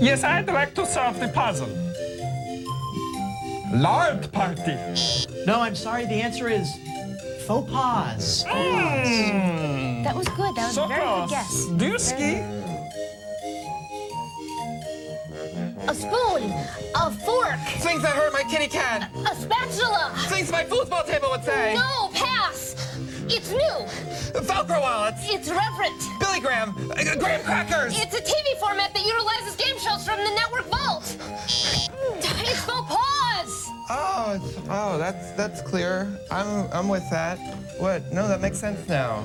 Yes, I'd like to solve the puzzle. Lard party. No, I'm sorry. The answer is faux pas. Hmm. That was good. That was So a very good guess. Do you ski? A spoon, a fork, Things that hurt my kitty cat. a spatula. Things my foosball table would say. No, pass. It's new. Velcro wallets. It's reverent. Billy Graham. Uh, Graham crackers. It's a TV format that utilizes game shows from the network vault. It's faux pas. Oh, it's- oh, that's that's clear. I'm I'm with that. What? No, that makes sense now.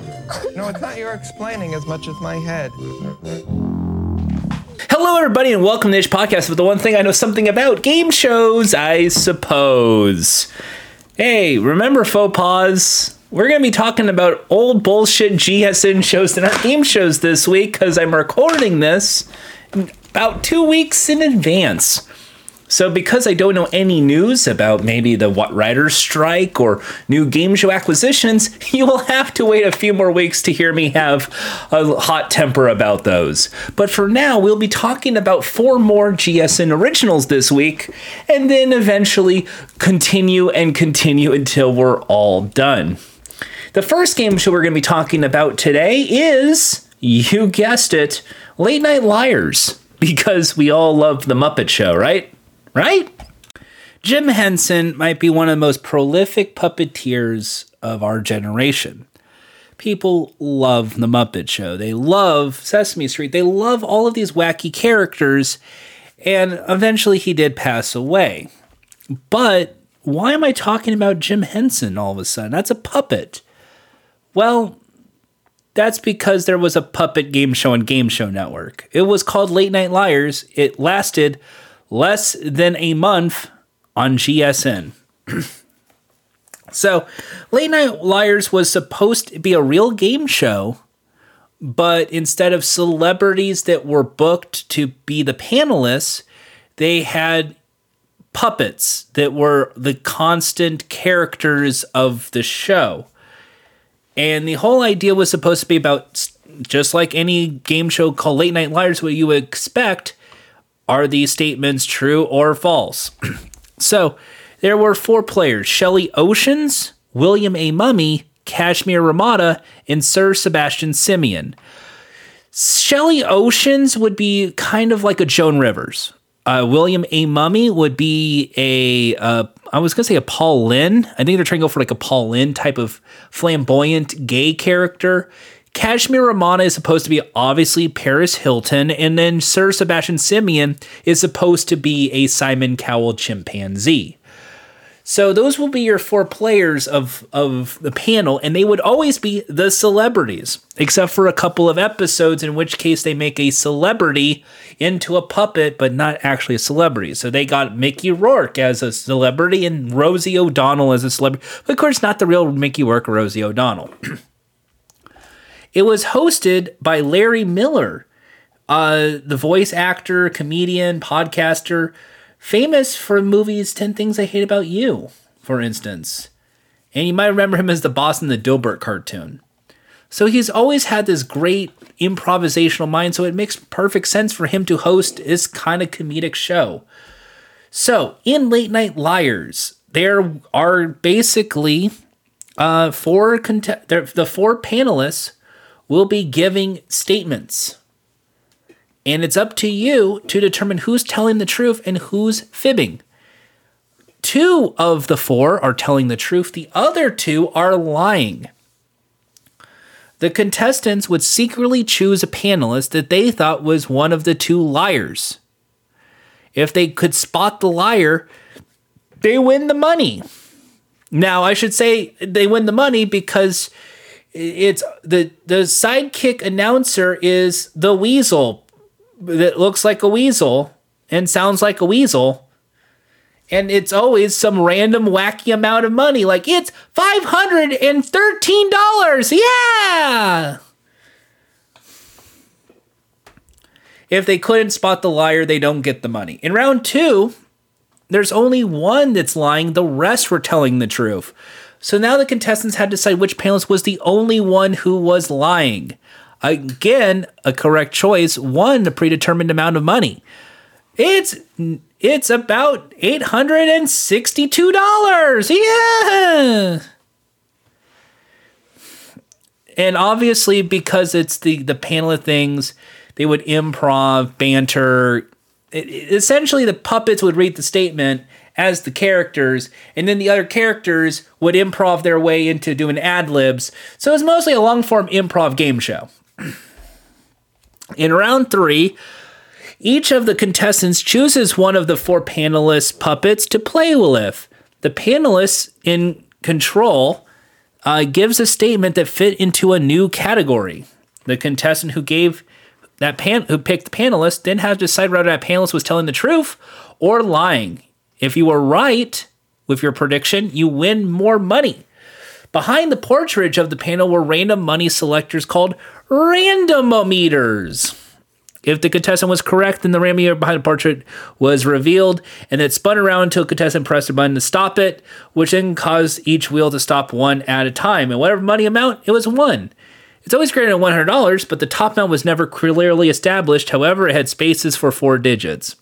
No, it's not your explaining as much as my head. Hello, everybody, and welcome to this podcast with the one thing I know something about game shows, I suppose. Hey, remember faux pas? We're going to be talking about old bullshit GSN shows and our game shows this week because I'm recording this about two weeks in advance. So, because I don't know any news about maybe the what writer's strike or new game show acquisitions, you will have to wait a few more weeks to hear me have a hot temper about those. But for now, we'll be talking about four more GSN originals this week, and then eventually continue and continue until we're all done. The first game show we're going to be talking about today is, you guessed it, Late Night Liars, because we all love The Muppet Show, right? Right? Jim Henson might be one of the most prolific puppeteers of our generation. People love The Muppet Show. They love Sesame Street. They love all of these wacky characters. And eventually he did pass away. But why am I talking about Jim Henson all of a sudden? That's a puppet. Well, that's because there was a puppet game show on Game Show Network. It was called Late Night Liars. It lasted less than a month on GSN. so, Late Night Liars was supposed to be a real game show, but instead of celebrities that were booked to be the panelists, they had puppets that were the constant characters of the show. And the whole idea was supposed to be about just like any game show called Late Night Liars, what you would expect are these statements true or false? so there were four players Shelly Oceans, William A. Mummy, Kashmir Ramada, and Sir Sebastian Simian. Shelly Oceans would be kind of like a Joan Rivers. Uh, William A. Mummy would be a, uh, I was to say a Paul Lynde. I think they're trying to go for like a Paul Lynde type of flamboyant gay character. Kashmir Ramada is supposed to be obviously Paris Hilton, and then Sir Sebastian Simian is supposed to be a Simon Cowell chimpanzee. So those will be your four players of of the panel, and they would always be the celebrities, except for a couple of episodes in which case they make a celebrity into a puppet, but not actually a celebrity. So they got Mickey Rourke as a celebrity and Rosie O'Donnell as a celebrity, but of course not the real Mickey Rourke or Rosie O'Donnell. it was hosted by Larry Miller, uh, the voice actor, comedian, podcaster, famous for movies 10 Things I Hate About You, for instance. And you might remember him as the boss in the Dilbert cartoon. So he's always had this great improvisational mind, so it makes perfect sense for him to host this kind of comedic show. So in Late Night Liars, there are basically uh, four cont- the four panelists will be giving statements. And it's up to you to determine who's telling the truth and who's fibbing. Two of the four are telling the truth, the other two are lying. The contestants would secretly choose a panelist that they thought was one of the two liars. If they could spot the liar, they win the money. Now, I should say they win the money because it's the the sidekick announcer is the weasel that looks like a weasel and sounds like a weasel. And it's always some random wacky amount of money, like it's five hundred and thirteen dollars. Yeah. If they couldn't spot the liar, they don't get the money. In round two, there's only one that's lying, the rest were telling the truth. So now the contestants had to decide which panelist was the only one who was lying. Again, a correct choice won a predetermined amount of money. It's it's about eight hundred and sixty-two dollars. Yeah. And obviously, because it's the the panel of things, they would improv, banter. It, it- essentially, the puppets would read the statement as the characters, and then the other characters would improv their way into doing ad libs. So it's mostly a long form improv game show. In round three, each of the contestants chooses one of the four panelists' puppets to play with. The panelists in control uh, gives a statement that fit into a new category. The contestant who gave that pan who picked the panelist then has to decide whether that panelist was telling the truth or lying. If you were right with your prediction, you win more money. Behind the portrait of the panel were random money selectors called randomometers. If the contestant was correct, then the random behind the portrait was revealed and it spun around until the contestant pressed a button to stop it, which then caused each wheel to stop one at a time. And whatever money amount, it was one. It's always greater than $100, but the top amount was never clearly established. However, it had spaces for four digits.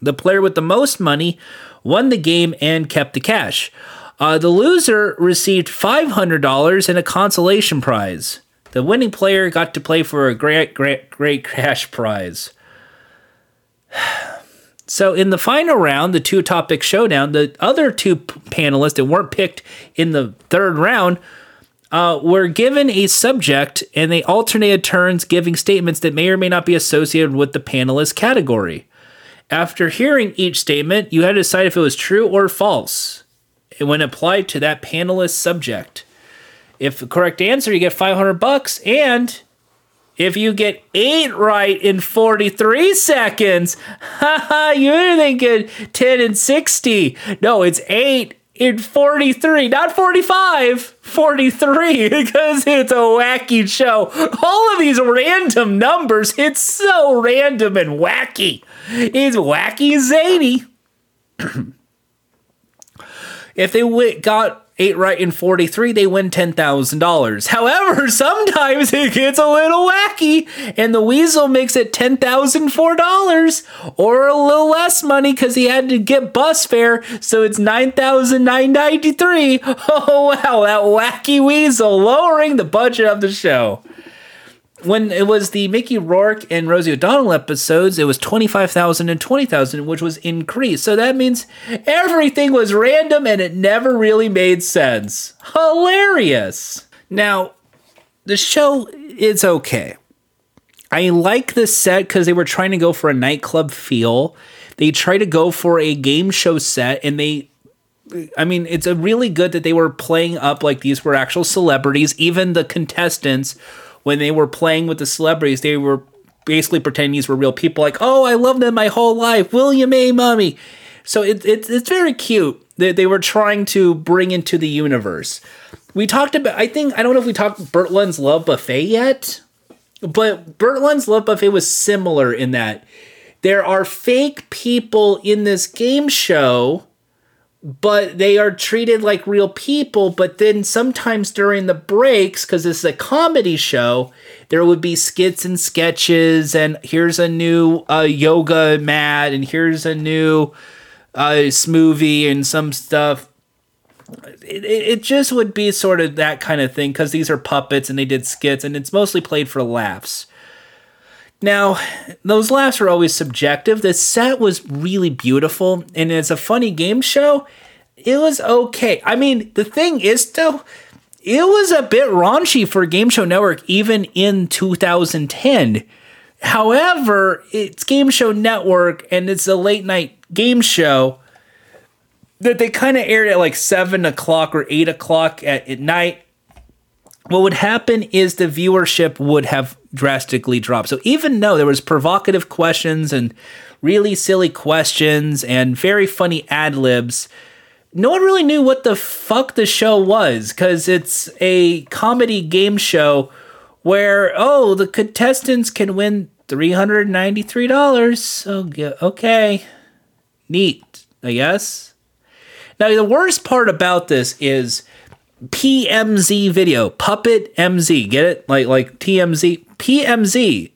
The player with the most money won the game and kept the cash. Uh, the loser received $500 and a consolation prize. The winning player got to play for a great, great, great cash prize. So in the final round, the two topic showdown, the other two p- panelists that weren't picked in the third round uh, were given a subject and they alternated turns giving statements that may or may not be associated with the panelist category. After hearing each statement, you had to decide if it was true or false when applied to that panelist subject. If the correct answer, you get 500 bucks and if you get eight right in 43 seconds, you're thinking 10 and 60. No, it's eight in 43, not 45, 43, because it's a wacky show. All of these random numbers, it's so random and wacky. It's wacky zany. If they w- got eight right in 43, they win $10,000. However, sometimes it gets a little wacky and the weasel makes it $10,004 or a little less money because he had to get bus fare. So it's $9,993. Oh, wow. That wacky weasel lowering the budget of the show when it was the Mickey Rourke and Rosie O'Donnell episodes, it was 25,000 and 20,000, which was increased. So that means everything was random and it never really made sense. Hilarious. Now, the show is okay. I like the set because they were trying to go for a nightclub feel. They try to go for a game show set and they I mean, it's a really good that they were playing up like these were actual celebrities. Even the contestants, when they were playing with the celebrities, they were basically pretending these were real people. Like, oh, I loved them my whole life, William A. Mummy. So it, it, it's very cute that they were trying to bring into the universe. We talked about, I think, I don't know if we talked Burt Luddin's Love Buffet yet, but Burt Luddin's Love Buffet was similar in that there are fake people in this game show but they are treated like real people. But then sometimes during the breaks, because this is a comedy show, there would be skits and sketches, and here's a new uh, yoga mat, and here's a new uh, smoothie, and some stuff. It, it it just would be sort of that kind of thing because these are puppets and they did skits, and it's mostly played for laughs. Now, those laughs are always subjective. The set was really beautiful, and it's a funny game show. It was okay. I mean, the thing is, though, it was a bit raunchy for Game Show Network even in 2010. However, it's Game Show Network and it's a late night game show that they kind of aired at like 7 o'clock or 8 o'clock at, at night what would happen is the viewership would have drastically dropped. So even though there was provocative questions and really silly questions and very funny ad libs, no one really knew what the fuck the show was because it's a comedy game show where oh the contestants can win three hundred ninety three dollars. Yeah, okay, neat, I guess. Now the worst part about this is PMZ video, Puppet MZ, get it? Like like TMZ, PMZ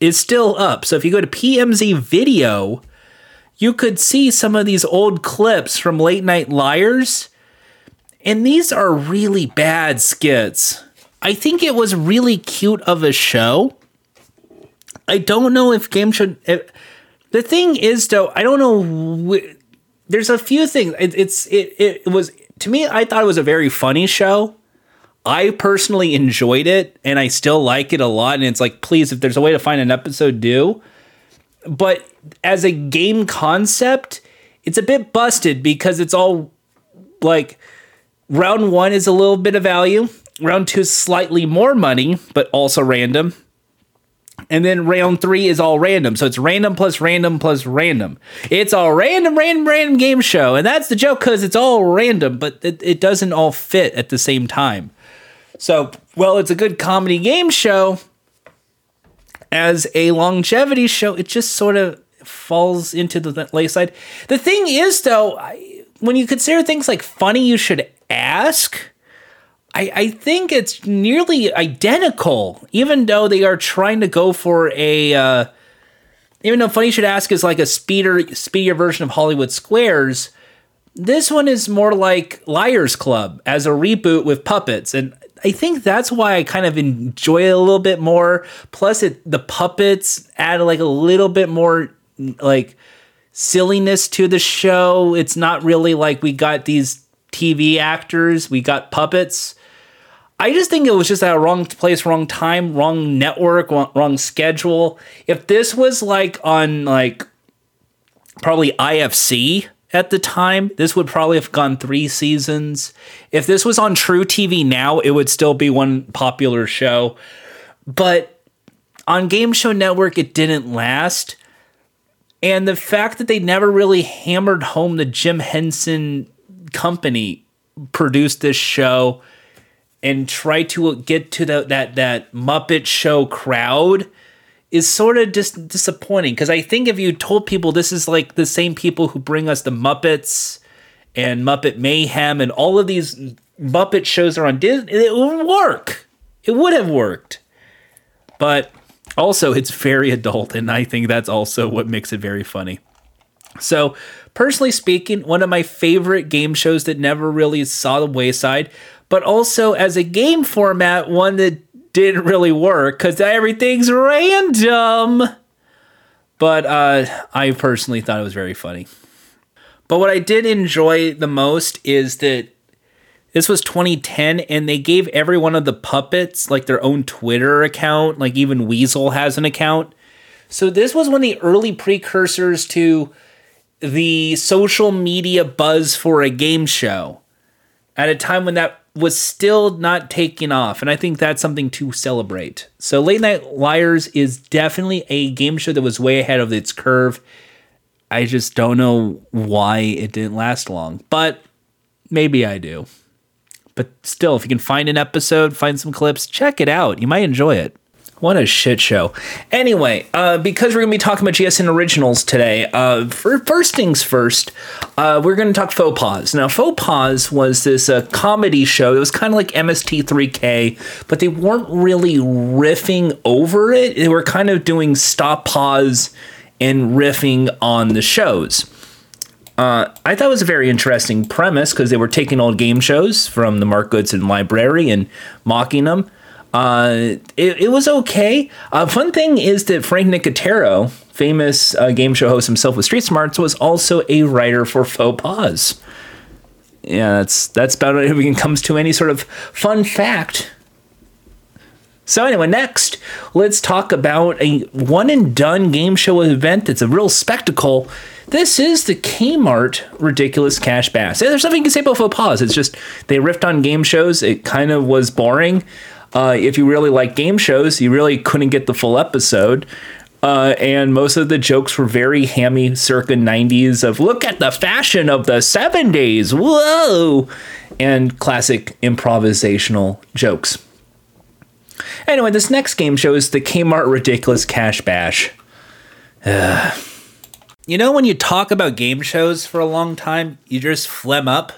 is still up. So if you go to PMZ video, you could see some of these old clips from Late Night Liars. And these are really bad skits. I think it was really cute of a show. I don't know if game should. If, the thing is, though, I don't know. Wh- there's a few things. It, it's it, it was to me. I thought it was a very funny show. I personally enjoyed it, and I still like it a lot. And it's like, please, if there's a way to find an episode, do. But as a game concept, it's a bit busted because it's all like round one is a little bit of value. Round two is slightly more money, but also random. And then round three is all random. So it's random plus random plus random. It's a random, random, random game show. And that's the joke because it's all random, but it, it doesn't all fit at the same time. So, well, it's a good comedy game show. As a longevity show, it just sort of falls into the lay side. The thing is, though, when you consider things like funny, you should ask. I, I think it's nearly identical, even though they are trying to go for a. Uh, even though Funny Should Ask is like a speeder, speedier version of Hollywood Squares, this one is more like Liars Club as a reboot with puppets, and I think that's why I kind of enjoy it a little bit more. Plus, it the puppets add like a little bit more like silliness to the show. It's not really like we got these TV actors, we got puppets. I just think it was just at a wrong place, wrong time, wrong network, wrong, wrong schedule. If this was like on like probably IFC at the time, this would probably have gone three seasons. If this was on truTV now, it would still be one popular show. But on Game Show Network, it didn't last. And the fact that they never really hammered home the Jim Henson company produced this show and try to get to the, that that Muppet Show crowd is sort of dis- disappointing because I think if you told people this is like the same people who bring us the Muppets and Muppet Mayhem and all of these Muppet shows are on Disney, it would work. It would have worked. But also, it's very adult, and I think that's also what makes it very funny. So, personally speaking, one of my favorite game shows that never really saw the wayside, but also as a game format, one that didn't really work because everything's random. But uh, I personally thought it was very funny. But what I did enjoy the most is that this was 2010 and they gave every one of the puppets like their own Twitter account. Like even Weasel has an account. So this was one of the early precursors to the social media buzz for a game show at a time when that was still not taking off. And I think that's something to celebrate. So Late Night Liars is definitely a game show that was way ahead of its curve. I just don't know why it didn't last long, but maybe I do. But still, if you can find an episode, find some clips, check it out. You might enjoy it. What a shit show. Anyway, uh, because we're going to be talking about GSN Originals today, uh, first things first, uh, we're going to talk Faux Pause. Now, Faux Pause was this uh, comedy show. It was kind of like MST3K, but they weren't really riffing over it. They were kind of doing stop, pause, and riffing on the shows. Uh, I thought it was a very interesting premise because they were taking old game shows from the Mark Goodson library and mocking them. Uh, it, it was okay. Uh, fun thing is that Frank Nicotero, famous uh, game show host himself with Street Smarts, was also a writer for Faux Pause. Yeah, that's that's about it when it comes to any sort of fun fact. So anyway, next, let's talk about a one and done game show event that's a real spectacle. This is the Kmart Ridiculous Cash Bash. There's nothing you can say about Faux Pause. It's just they riffed on game shows. It kind of was boring. Uh, if you really like game shows, you really couldn't get the full episode. Uh, and most of the jokes were very hammy, circa 90s of look at the fashion of the 70s, whoa, and classic improvisational jokes. Anyway, this next game show is the Kmart Ridiculous Cash Bash. You know, when you talk about game shows for a long time, you just phlegm up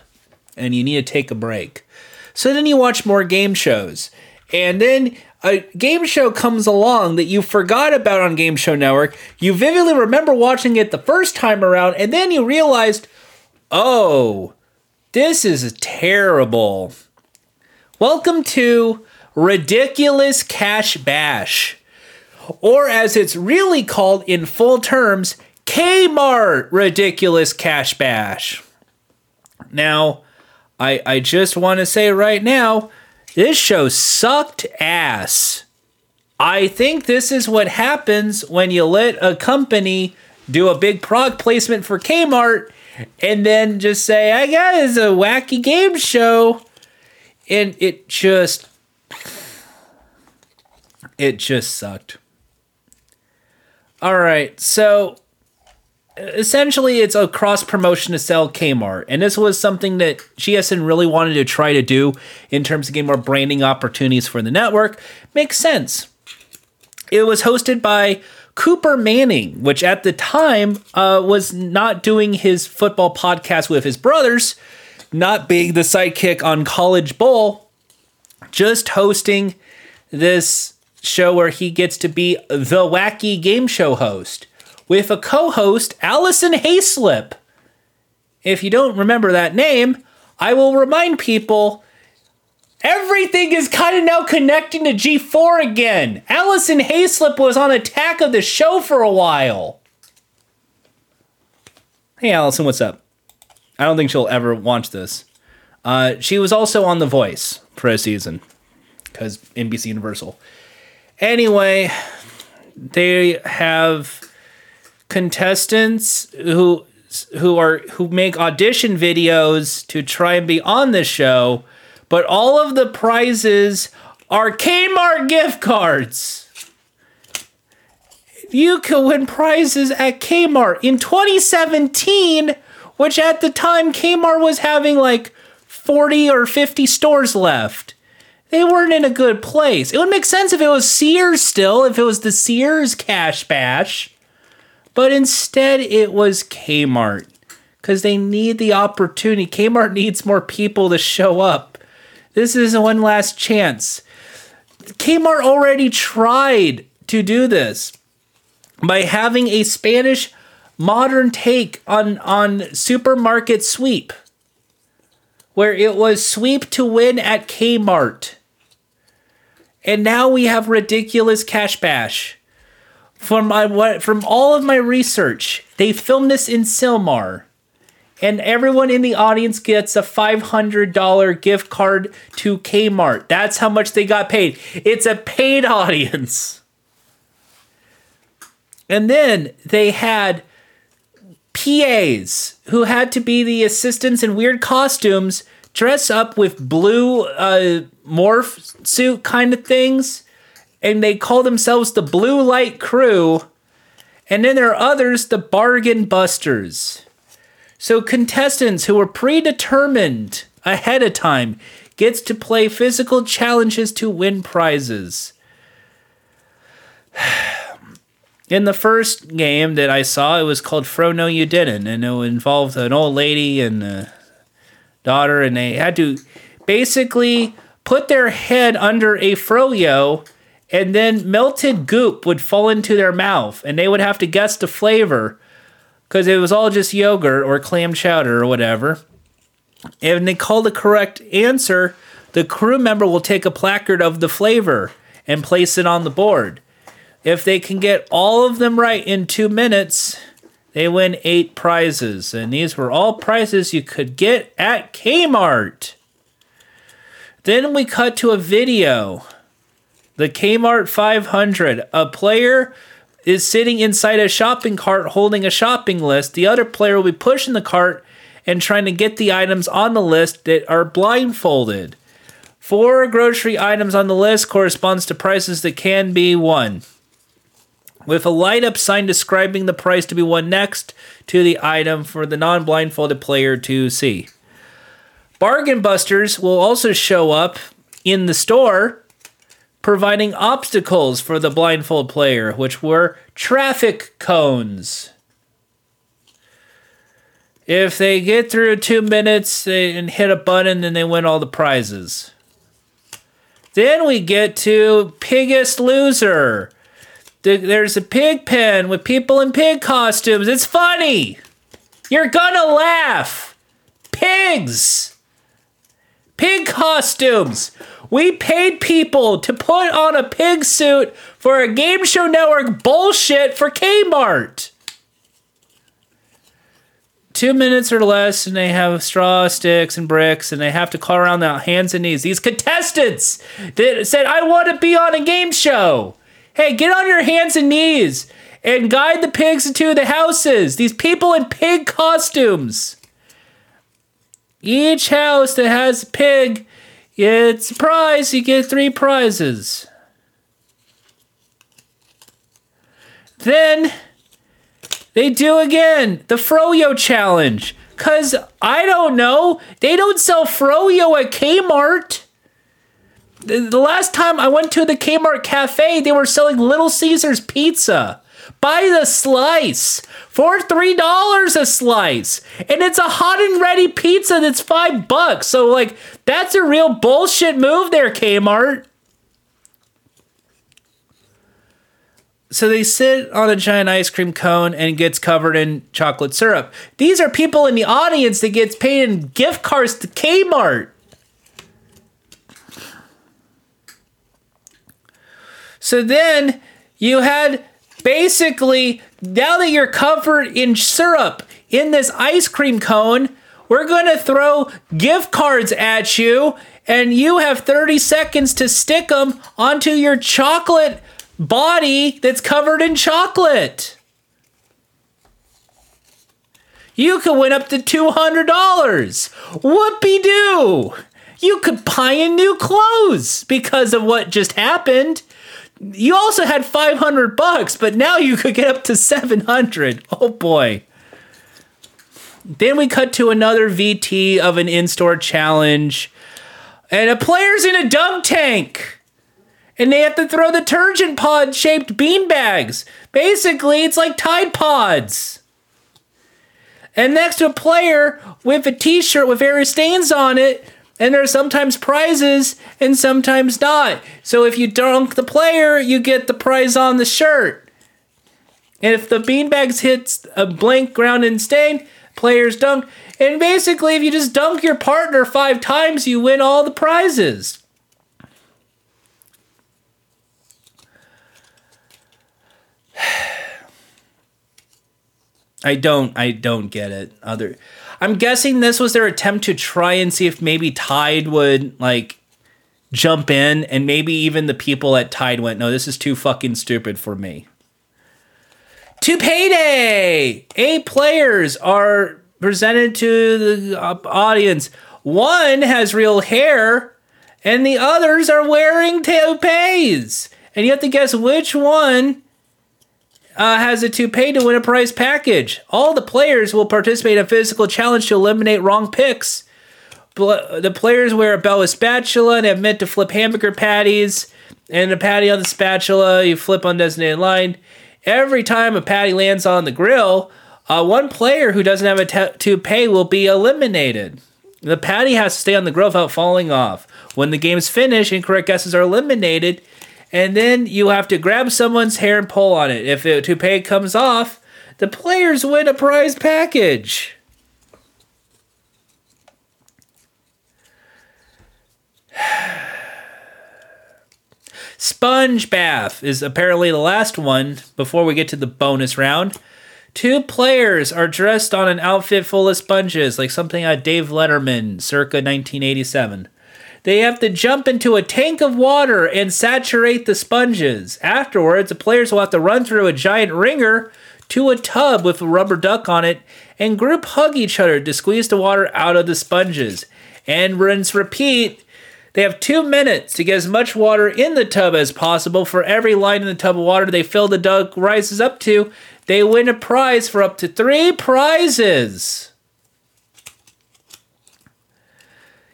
and you need to take a break. So then you watch more game shows. And then a game show comes along that you forgot about on Game Show Network. You vividly remember watching it the first time around, and then you realized, oh, this is terrible. Welcome to Ridiculous Cash Bash. Or as it's really called in full terms, Kmart Ridiculous Cash Bash. Now, I, I just want to say right now, this show sucked ass. I think this is what happens when you let a company do a big product placement for Kmart and then just say, I got it's a wacky game show. And it just it just sucked. All right, so essentially it's a cross promotion to sell Kmart, and this was something that GSN really wanted to try to do in terms of getting more branding opportunities for the network. Makes sense. It was hosted by Cooper Manning, which at the time uh, was not doing his football podcast with his brothers, not being the sidekick on College Bowl, just hosting this show where he gets to be the wacky game show host with a co host, Alison Haislip. If you don't remember that name, I will remind people everything is kind of now connecting to G4 again. Alison Haislip was on Attack of the Show for a while. Hey, Alison, what's up? I don't think she'll ever watch this. Uh, she was also on The Voice for a season because NBC Universal. Anyway, they have contestants who who are who make audition videos to try and be on the show, but all of the prizes are Kmart gift cards. You can win prizes at Kmart in 2017, which at the time Kmart was having like 40 or 50 stores left. They weren't in a good place. It would make sense if it was Sears still, if it was the Sears Cash Bash. But instead, it was Kmart. Because they need the opportunity. Kmart needs more people to show up. This is one last chance. Kmart already tried to do this by having a Spanish modern take on, on supermarket sweep, where it was sweep to win at Kmart. And now we have ridiculous cash bash. From my what from all of my research, they filmed this in Sylmar. And everyone in the audience gets a $500 gift card to Kmart. That's how much they got paid. It's a paid audience. And then they had PAs who had to be the assistants in weird costumes, dress up with blue uh, morph suit kind of things, and they call themselves the Blue Light Crew. And then there are others, the Bargain Busters. So contestants who are predetermined ahead of time gets to play physical challenges to win prizes. In the first game that I saw, it was called Fro No You Didn't, and it involved an old lady and a daughter, and they had to basically put their head under a froyo, and then melted goop would fall into their mouth, and they would have to guess the flavor because it was all just yogurt or clam chowder or whatever. And they call the correct answer, the crew member will take a placard of the flavor and place it on the board. If they can get all of them right in two minutes, they win eight prizes. And these were all prizes you could get at Kmart. Then we cut to a video. The Kmart 500. A player is sitting inside a shopping cart holding a shopping list. The other player will be pushing the cart and trying to get the items on the list that are blindfolded. Four grocery items on the list corresponds to prices that can be won. With a light up sign describing the price to be won next to the item for the non blindfolded player to see. Bargain Busters will also show up in the store, providing obstacles for the blindfold player, which were traffic cones. If they get through two minutes and hit a button, then they win all the prizes. Then we get to Piggest Loser. There's a pig pen with people in pig costumes. It's funny. You're gonna laugh. Pigs. Pig costumes. We paid people to put on a pig suit for a Game Show Network bullshit for Kmart. Two minutes or less, and they have straw sticks and bricks, and they have to crawl around their hands and knees. These contestants that said, I want to be on a game show. Hey, get on your hands and knees and guide the pigs into the houses. These people in pig costumes. Each house that has a pig gets a prize. You get three prizes. Then they do again the Froyo challenge. Cause I don't know, they don't sell Froyo at Kmart. The last time I went to the Kmart cafe, they were selling Little Caesars pizza by the slice for three dollars a slice, and it's a hot and ready pizza that's five bucks. So like, that's a real bullshit move there, Kmart. So they sit on a giant ice cream cone and gets covered in chocolate syrup. These are people in the audience that gets paid in gift cards to Kmart. So then you had basically now that you're covered in syrup in this ice cream cone, we're going to throw gift cards at you and you have 30 seconds to stick them onto your chocolate body that's covered in chocolate. You could win up to $200. Whoopie doo! You could buy in new clothes because of what just happened. You also had 500 bucks, but now you could get up to 700. Oh boy. Then we cut to another VT of an in store challenge. And a player's in a dunk tank. And they have to throw detergent pod shaped bean bags. Basically, it's like Tide Pods. And next to a player with a t shirt with various stains on it. And there are sometimes prizes and sometimes not. So if you dunk the player, you get the prize on the shirt. And if the beanbags hits a blank ground and stain, players dunk. And basically, if you just dunk your partner five times, you win all the prizes. I don't I don't get it. Other I'm guessing this was their attempt to try and see if maybe Tide would like jump in and maybe even the people at Tide went, "No, this is too fucking stupid for me." To payday, eight players are presented to the uh, audience. One has real hair, and the others are wearing toupees, and you have to guess which one uh, has a toupee to win a prize package. All the players will participate in a physical challenge to eliminate wrong picks. The players wear a belt with spatula and have meant to flip hamburger patties. And a patty on the spatula, you flip on designated line. Every time a patty lands on the grill, uh, one player who doesn't have a t- toupee will be eliminated. The patty has to stay on the grill without falling off. When the game's finished, incorrect guesses are eliminated, and then you have to grab someone's hair and pull on it. If the toupee comes off, the players win a prize package. Sponge bath is apparently the last one before we get to the bonus round. Two players are dressed on an outfit full of sponges, like something out Dave Letterman circa 1987. They have to jump into a tank of water and saturate the sponges. Afterwards, the players will have to run through a giant ringer to a tub with a rubber duck on it and group hug each other to squeeze the water out of the sponges. And rinse repeat. They have two minutes to get as much water in the tub as possible. For every line in the tub of water they fill the duck rises up to, they win a prize for up to three prizes.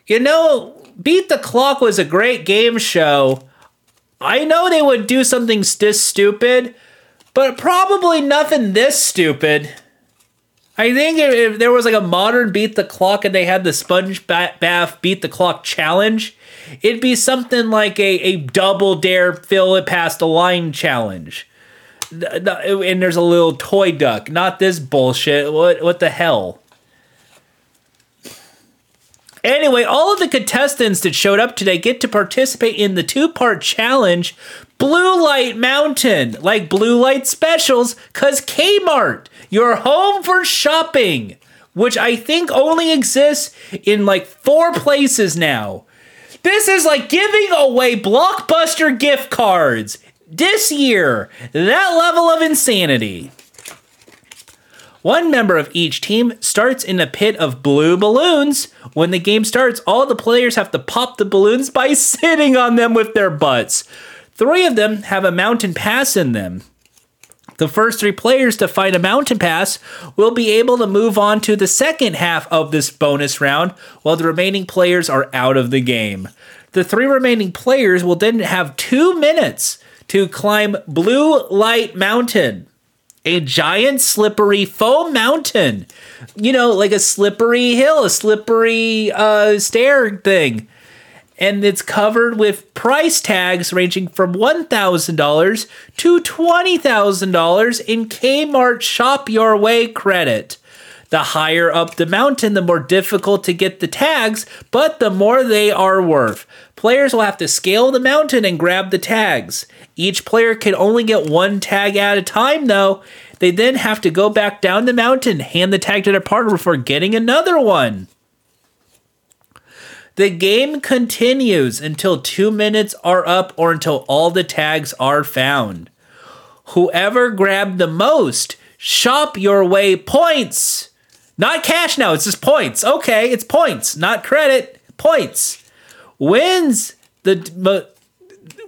You know, Beat the Clock was a great game show. I know they would do something this stupid, but probably nothing this stupid. I think if, if there was like a modern beat the clock and they had the sponge bath beat the clock challenge, it'd be something like a, a double dare fill it past the line challenge. And there's a little toy duck, not this bullshit. What what the hell? Anyway, all of the contestants that showed up today get to participate in the two part challenge Blue Light Mountain, like Blue Light Specials, because Kmart, your home for shopping, which I think only exists in like four places now. This is like giving away blockbuster gift cards this year. That level of insanity. One member of each team starts in a pit of blue balloons. When the game starts, all the players have to pop the balloons by sitting on them with their butts. Three of them have a mountain pass in them. The first three players to find a mountain pass will be able to move on to the second half of this bonus round, while the remaining players are out of the game. The three remaining players will then have two minutes to climb Blue Light Mountain a giant slippery foam mountain. You know, like a slippery hill, a slippery uh, stair thing. And it's covered with price tags ranging from $1,000 to $20,000 in Kmart Shop Your Way credit. The higher up the mountain, the more difficult to get the tags, but the more they are worth. Players will have to scale the mountain and grab the tags. Each player can only get one tag at a time, though. They then have to go back down the mountain, hand the tag to their partner before getting another one. The game continues until two minutes are up or until all the tags are found. Whoever grabbed the most, shop your way points. Not cash now, it's just points. Okay, it's points, not credit, points. Wins the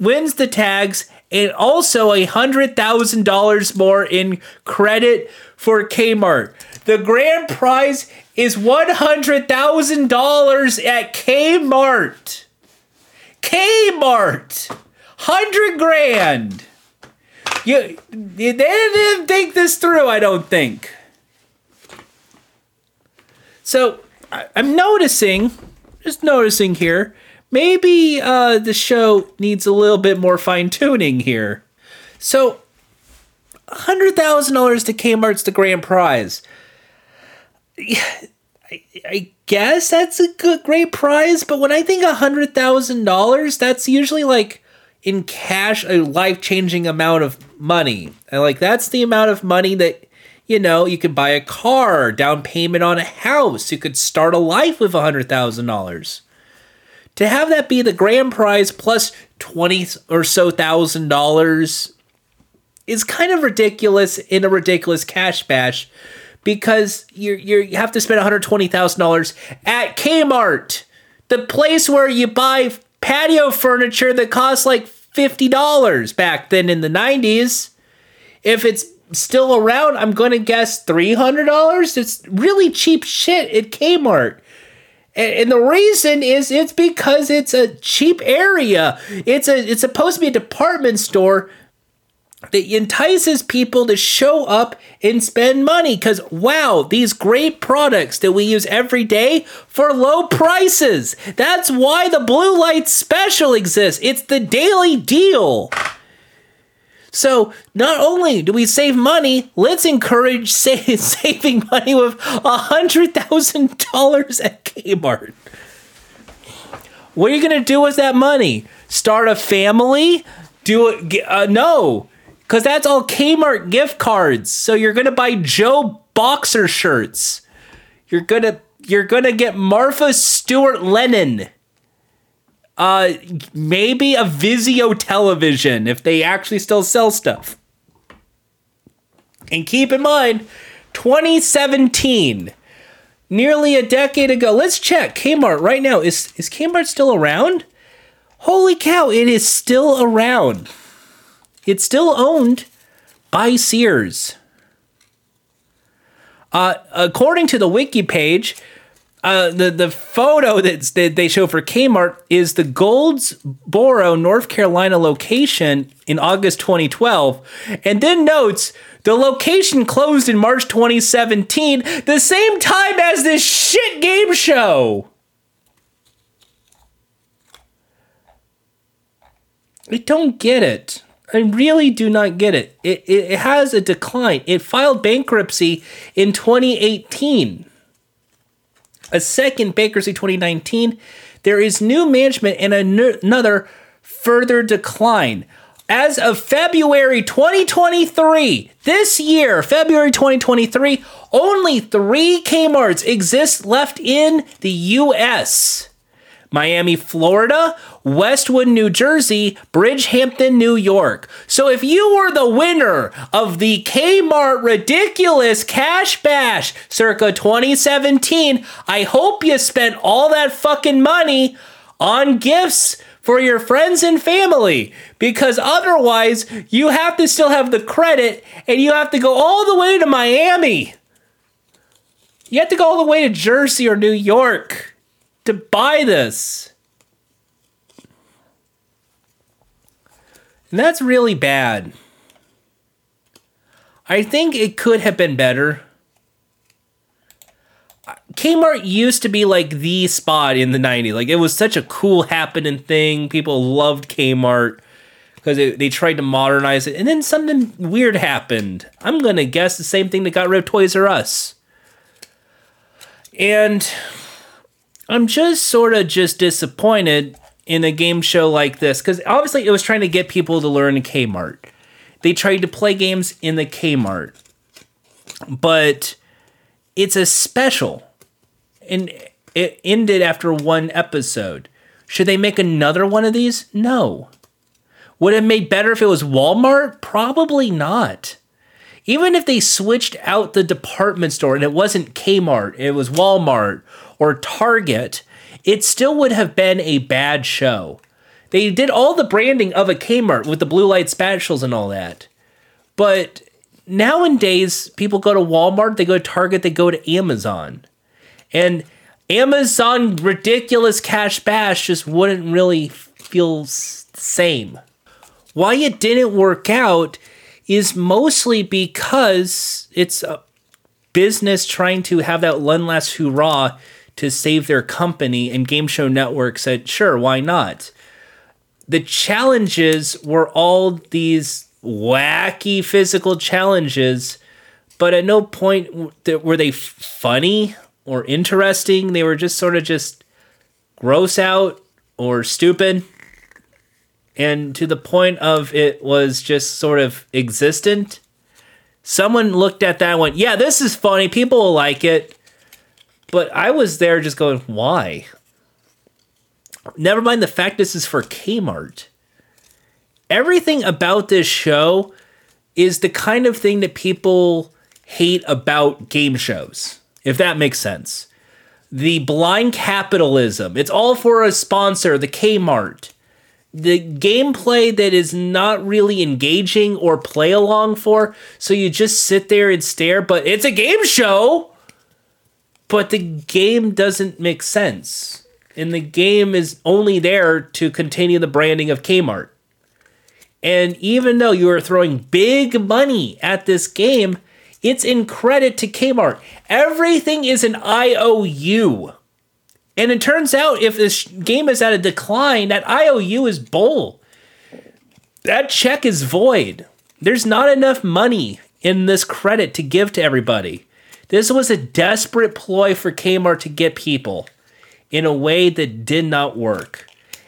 wins the tags and also a hundred thousand dollars more in credit for Kmart. The grand prize is one hundred thousand dollars at Kmart. Kmart, hundred grand. You, they didn't think this through. I don't think. So I'm noticing, just noticing here maybe uh, the show needs a little bit more fine tuning here. So, hundred thousand dollars to Kmart's the grand prize. I, I guess that's a good great prize, but when I think hundred thousand dollars, that's usually like in cash a life changing amount of money. And like that's the amount of money that you know you could buy a car, down payment on a house. You could start a life with hundred thousand dollars to have that be the grand prize plus 20 or so thousand dollars is kind of ridiculous in a ridiculous cash bash because you you have to spend $120,000 at Kmart, the place where you buy patio furniture that costs like $50 back then in the 90s. If it's still around, I'm going to guess $300. It's really cheap shit at Kmart. And the reason is it's because it's a cheap area. It's a it's supposed to be a department store that entices people to show up and spend money. Because wow these great products that we use every day for low prices. That's why the blue light special exists. It's the daily deal. So not only do we save money, let's encourage sa- saving money with a hundred thousand dollars at Kmart. What are you gonna do with that money? Start a family? Do it? Uh, no, because that's all Kmart gift cards. So you're gonna buy Joe boxer shirts. You're gonna you're gonna get Martha Stewart Lennon uh, maybe a Vizio television if they actually still sell stuff. And keep in mind, 2017, nearly a decade ago. Let's check Kmart right now. Is is Kmart still around? Holy cow, it is still around. It's still owned by Sears. Uh, according to the wiki page, uh, the the photo that's, that they show for Kmart is the Goldsboro, North Carolina location in August 2012, and then notes the location closed in March 2017, the same time as this shit game show. I don't get it. I really do not get it. It, it, it has a decline. It filed bankruptcy in 2018 a second bankruptcy 2019 there is new management and another further decline as of february 2023 this year february 2023 only three kmarts exist left in the us Miami, Florida, Westwood, New Jersey, Bridgehampton, New York. So if you were the winner of the Kmart Ridiculous Cash Bash circa 2017, I hope you spent all that fucking money on gifts for your friends and family because otherwise you have to still have the credit and you have to go all the way to Miami. You have to go all the way to Jersey or New York to buy this. And that's really bad. I think it could have been better. Kmart used to be like the spot in the 90s. Like it was such a cool happening thing. People loved Kmart because they, they tried to modernize it. And then something weird happened. I'm going to guess the same thing that got rid of Toys R Us. And I'm just sort of just disappointed in a game show like this because obviously it was trying to get people to learn Kmart. They tried to play games in the Kmart, but it's a special, and it ended after one episode. Should they make another one of these? No. Would it made better if it was Walmart? Probably not. Even if they switched out the department store and it wasn't Kmart, it was Walmart or Target, it still would have been a bad show. They did all the branding of a Kmart with the blue light specials and all that. But nowadays, people go to Walmart, they go to Target, they go to Amazon. And Amazon ridiculous cash bash just wouldn't really feel the same. Why it didn't work out is mostly because it's a business trying to have that one last hurrah to save their company, and Game Show Network said, sure, why not? The challenges were all these wacky physical challenges, but at no point were they funny or interesting. They were just sort of just gross out or stupid. And to the point of it was just sort of existent. Someone looked at that and went, Yeah, this is funny. People will like it. But I was there just going, Why? Never mind the fact this is for Kmart. Everything about this show is the kind of thing that people hate about game shows, if that makes sense. The blind capitalism. It's all for a sponsor, the Kmart. The gameplay that is not really engaging or play along for, so you just sit there and stare, but it's a game show! But the game doesn't make sense. And the game is only there to continue the branding of Kmart. And even though you are throwing big money at this game, it's in credit to Kmart. Everything is an IOU. And it turns out if this game is at a decline, that IOU is bull. That check is void. There's not enough money in this credit to give to everybody. This was a desperate ploy for Kmart to get people in a way that did not work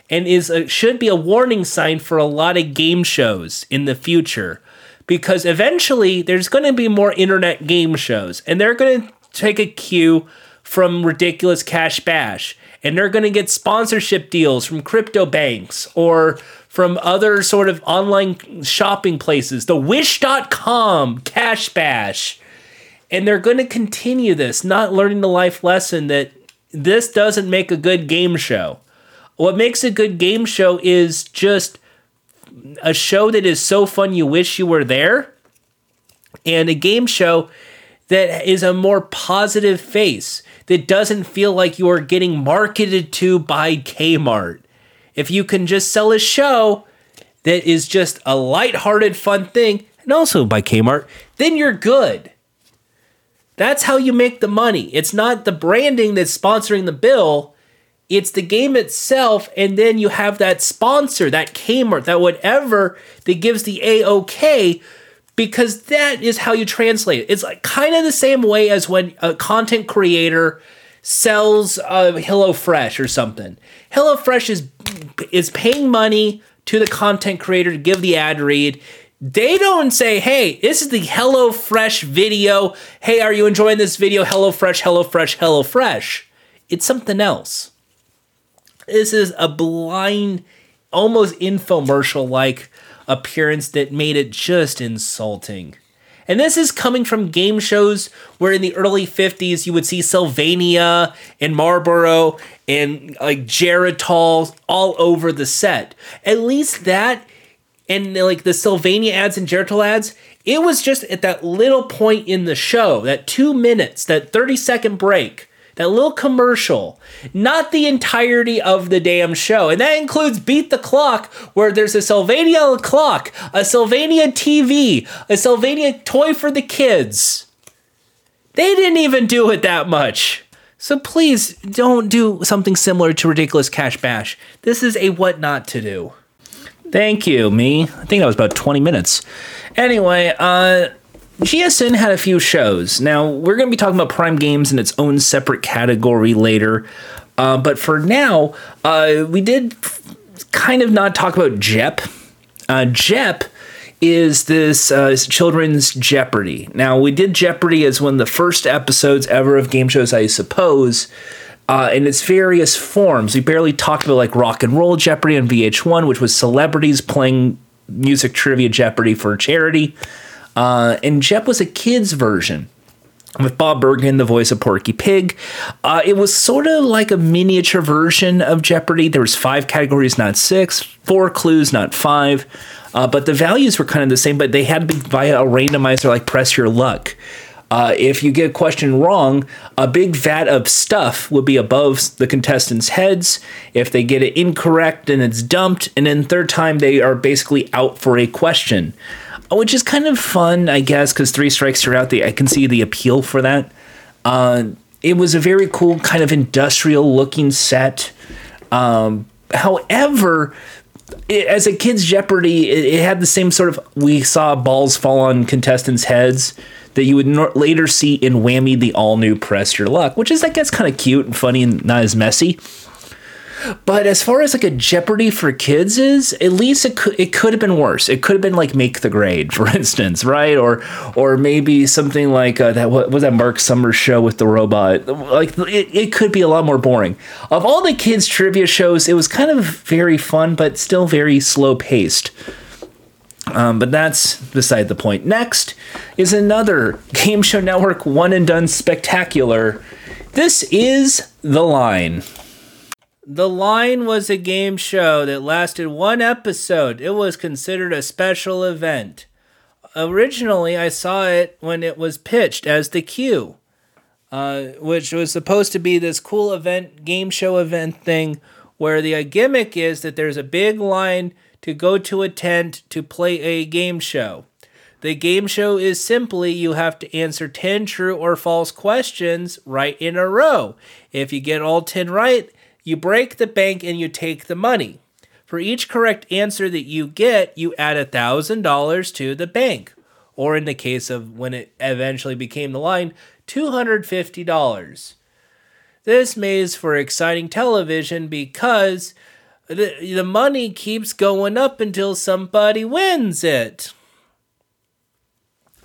and is a, should be a warning sign for a lot of game shows in the future because eventually there's going to be more internet game shows and they're going to take a cue from ridiculous cash bash and they're going to get sponsorship deals from crypto banks or from other sort of online shopping places. The wish.com cash bash. And they're going to continue this not learning the life lesson that this doesn't make a good game show. What makes a good game show is just a show that is so fun you wish you were there and a game show that is a more positive face that doesn't feel like you are getting marketed to by Kmart. If you can just sell a show that is just a lighthearted, fun thing, and also by Kmart, then you're good. That's how you make the money. It's not the branding that's sponsoring the bill, it's the game itself, and then you have that sponsor, that Kmart, that whatever that gives the A-OK, because that is how you translate it. It's like kind of the same way as when a content creator sells uh, HelloFresh or something. HelloFresh is is paying money to the content creator to give the ad read. They don't say, "Hey, this is the HelloFresh video. Hey, are you enjoying this video? HelloFresh, HelloFresh, HelloFresh." It's something else. This is a blind, almost infomercial like appearance that made it just insulting. And this is coming from game shows where in the early 50s you would see Sylvania and Marlboro and like Geritol all over the set. At least that and like the Sylvania ads and Geritol ads, it was just at that little point in the show, that two minutes, that 30 second break, that little commercial, not the entirety of the damn show. And that includes Beat the Clock, where there's a Sylvania clock, a Sylvania TV, a Sylvania toy for the kids. They didn't even do it that much. So please don't do something similar to Ridiculous Cash Bash. This is a what not to do. Thank you, me. I think that was about 20 minutes. Anyway, uh, GSN had a few shows. Now, we're going to be talking about Prime Games in its own separate category later. Uh, but for now, uh, we did kind of not talk about JEP. Uh, JEP is this uh, children's Jeopardy. Now, we did Jeopardy as one of the first episodes ever of game shows, I suppose. Uh, in its various forms. We barely talked about like rock and roll Jeopardy on VH1, which was celebrities playing music trivia Jeopardy for charity. Uh, and Jep was a kid's version with Bob Bergen, the voice of Porky Pig. Uh, it was sort of like a miniature version of Jeopardy. There was five categories, not six, four clues, not five. Uh, but the values were kind of the same, but they had to be via a randomizer like Press Your Luck. Uh, if you get a question wrong, a big vat of stuff will be above the contestants' heads. If they get it incorrect, then it's dumped. And then third time, they are basically out for a question, which is kind of fun, I guess, because three strikes you're out. The, I can see the appeal for that. Uh, it was a very cool kind of industrial looking set. Um, however, it, as a kid's Jeopardy, it, it, had the same sort of we saw balls fall on contestants' heads that you would no- later see in Whammy the all new Press Your Luck, which is, I guess, kind of cute and funny and not as messy. But as far as like a Jeopardy for kids is, at least it could it could have been worse. It could have been like Make the Grade, for instance, right? Or or maybe something like uh, that. What was that Mark Summers show with the robot? Like it, it could be a lot more boring. Of all the kids trivia shows, it was kind of very fun, but still very slow paced. Um, but that's beside the point. Next is another Game Show Network one and done spectacular. This is The Line. The Line was a game show that lasted one episode. It was considered a special event. Originally, I saw it when it was pitched as The Q, uh, which was supposed to be this cool event, game show event thing, where the gimmick is that there's a big line to go to a tent to play a game show. The game show is simply you have to answer 10 true or false questions right in a row. If you get all 10 right, you break the bank and you take the money. For each correct answer that you get, you add $1,000 to the bank. Or in the case of when it eventually became the line, $250. This makes for exciting television because the, the money keeps going up until somebody wins it.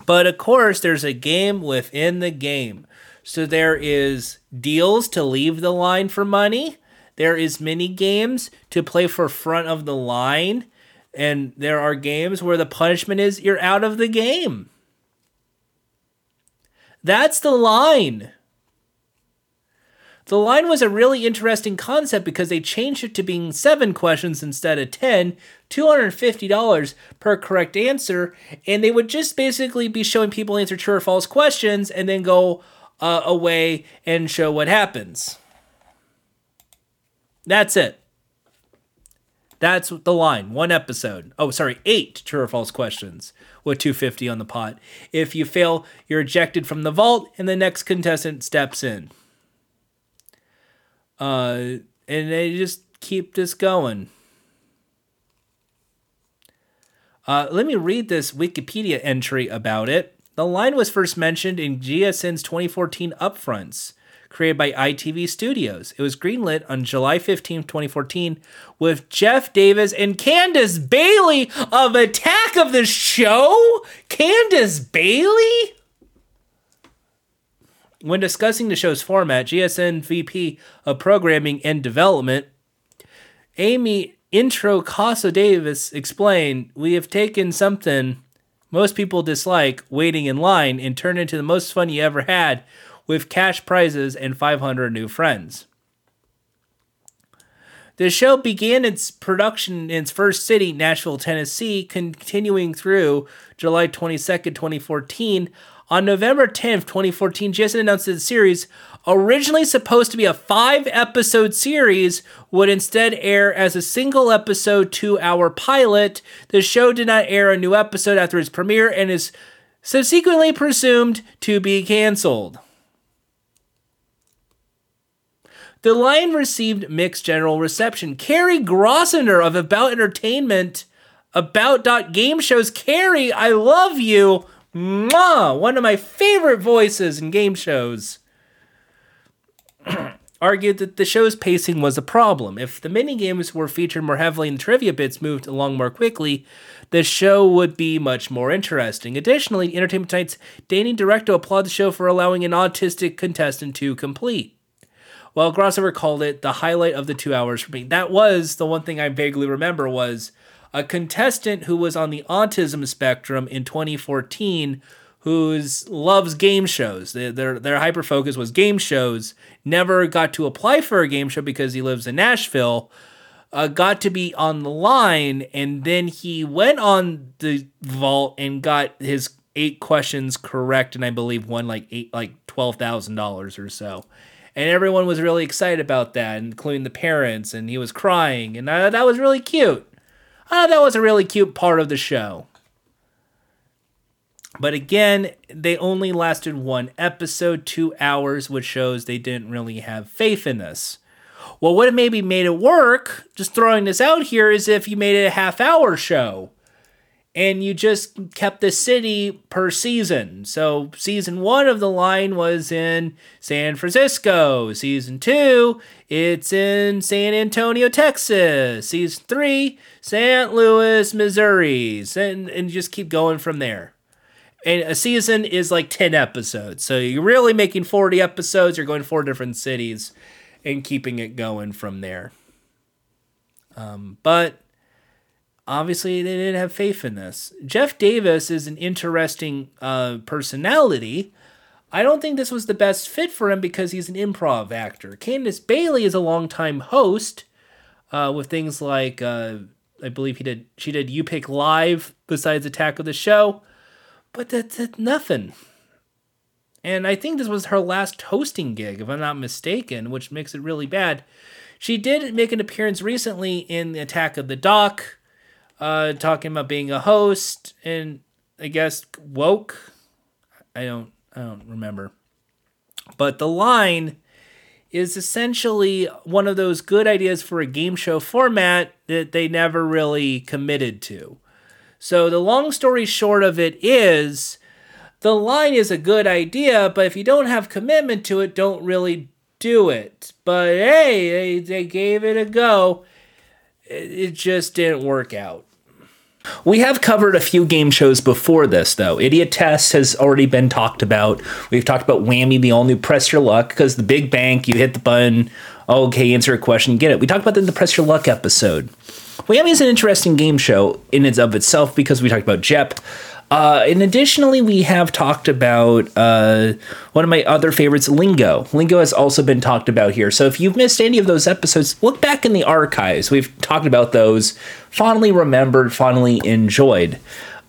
But of course, there's a game within the game. So there is deals to leave the line for money. There is mini games to play for front of the line. And there are games where the punishment is you're out of the game. That's the line. The line was a really interesting concept because they changed it to being seven questions instead of 10, $250 per correct answer, and they would just basically be showing people answer true or false questions and then go uh, away and show what happens. That's it. That's the line. One episode. Oh, sorry, eight true or false questions with 250 on the pot. If you fail, you're ejected from the vault and the next contestant steps in. Uh, and they just keep this going. Uh, let me read this Wikipedia entry about it. The line was first mentioned in GSN's 2014 upfronts, created by ITV Studios. It was greenlit on July 15, 2014, with Jeff Davis and Candace Bailey of Attack of the Show? Candace Bailey? When discussing the show's format, GSN VP of Programming and Development, Amy Introcaso-Davis explained, We have taken something most people dislike, waiting in line, and turned it into the most fun you ever had with cash prizes and 500 new friends. The show began its production in its first city, Nashville, Tennessee, continuing through July 22nd, 2014. On November 10th, 2014, GSN announced that the series, originally supposed to be a five episode series, would instead air as a single episode two hour pilot. The show did not air a new episode after its premiere and is subsequently presumed to be canceled. The line received mixed general reception. Carrie Grosvenor of About Entertainment, About Game Shows. Carrie, I love you. Mwah! One of my favorite voices in game shows. Argued that the show's pacing was a problem. If the minigames were featured more heavily and trivia bits moved along more quickly, the show would be much more interesting. Additionally, Entertainment Tonight's Danny Directo applauded the show for allowing an autistic contestant to complete. Well, Grosvenor called it the highlight of the two hours for me. That was the one thing I vaguely remember was a contestant who was on the autism spectrum in 2014 who loves game shows. Their, their, their hyper focus was game shows. Never got to apply for a game show because he lives in Nashville. Uh, got to be on the line, and then he went on the vault and got his eight questions correct, and I believe won like eight, like twelve thousand dollars or so and everyone was really excited about that, including the parents, and he was crying, and I, that was really cute. I thought that was a really cute part of the show. But again, they only lasted one episode, two hours, which shows they didn't really have faith in this. Well, what maybe made it work, just throwing this out here, is if you made it a half hour show and you just kept the city per season. So season one of the line was in San Francisco. Season two, it's in San Antonio, Texas. Season three, St. Louis, Missouri. And, and just keep going from there. And a season is like 10 episodes. So you're really making 40 episodes. You're going to four different cities and keeping it going from there. Um, but obviously they didn't have faith in this. Jeff Davis is an interesting uh, personality. I don't think this was the best fit for him because he's an improv actor. Candace Bailey is a longtime host uh, with things like uh, I believe he did she did You Pick Live besides Attack of the Show, but that's, that's nothing. And I think this was her last hosting gig, if I'm not mistaken, which makes it really bad. She did make an appearance recently in Attack of the Doc, uh, talking about being a host and I guess woke. I don't I don't remember. But the line is essentially one of those good ideas for a game show format that they never really committed to. So the long story short of it is the line is a good idea, but if you don't have commitment to it, don't really do it. But hey, they, they gave it a go. It just didn't work out. We have covered a few game shows before this, though. Idiot Test has already been talked about. We've talked about Whammy, the all new Press Your Luck, because the big bank, you hit the button, okay, answer a question, get it. We talked about that in the Press Your Luck episode. Whammy is an interesting game show in and of itself because we talked about Jep. Uh, and additionally, we have talked about uh, one of my other favorites, Lingo. Lingo has also been talked about here. So if you've missed any of those episodes, look back in the archives. We've talked about those, fondly remembered, fondly enjoyed.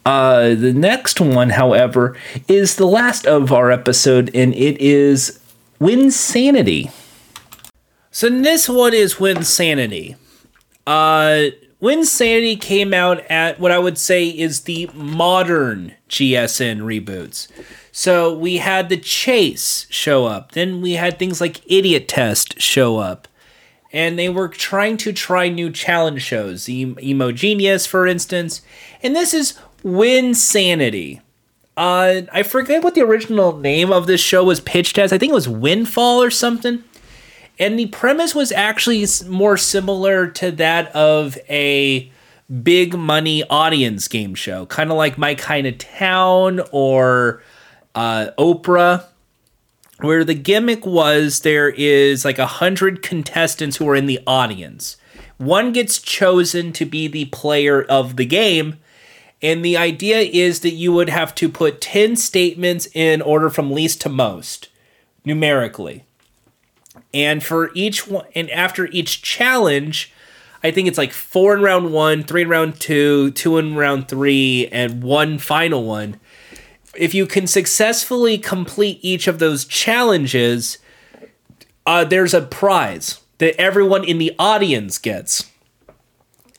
Uh, the next one, however, is the last of our episode, and it is Winsanity. So this one is Winsanity. Uh, Winsanity came out at what I would say is the modern GSN reboots. So we had the Chase show up, then we had things like Idiot Test show up, and they were trying to try new challenge shows, Emogenius, for instance, and this is Winsanity. Uh, I forget what the original name of this show was pitched as. I think it was Windfall or something. And the premise was actually more similar to that of a big money audience game show, kind of like My Kind of Town or uh, Oprah, where the gimmick was there is like a hundred contestants who are in the audience. One gets chosen to be the player of the game, and the idea is that you would have to put 10 statements in order from least to most, numerically. And for each one, and after each challenge, I think it's like four in round one, three in round two, two in round three, and one final one. If you can successfully complete each of those challenges, uh, there's a prize that everyone in the audience gets.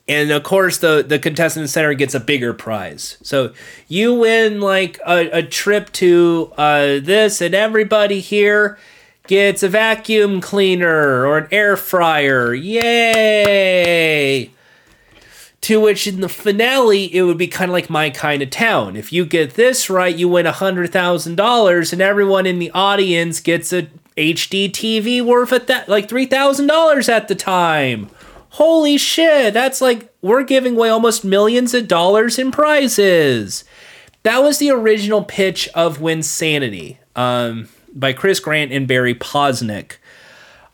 And of course, the, the contestant center gets a bigger prize. So you win like a, a trip to uh, this, and everybody here gets a vacuum cleaner or an air fryer. Yay! To which in the finale, it would be kind of like my kind of town. If you get this right, you win $100,000, and everyone in the audience gets a HD TV worth at that like $3,000 at the time. Holy shit, that's like we're giving away almost millions of dollars in prizes. That was the original pitch of Winsanity um, by Chris Grant and Barry Poznick.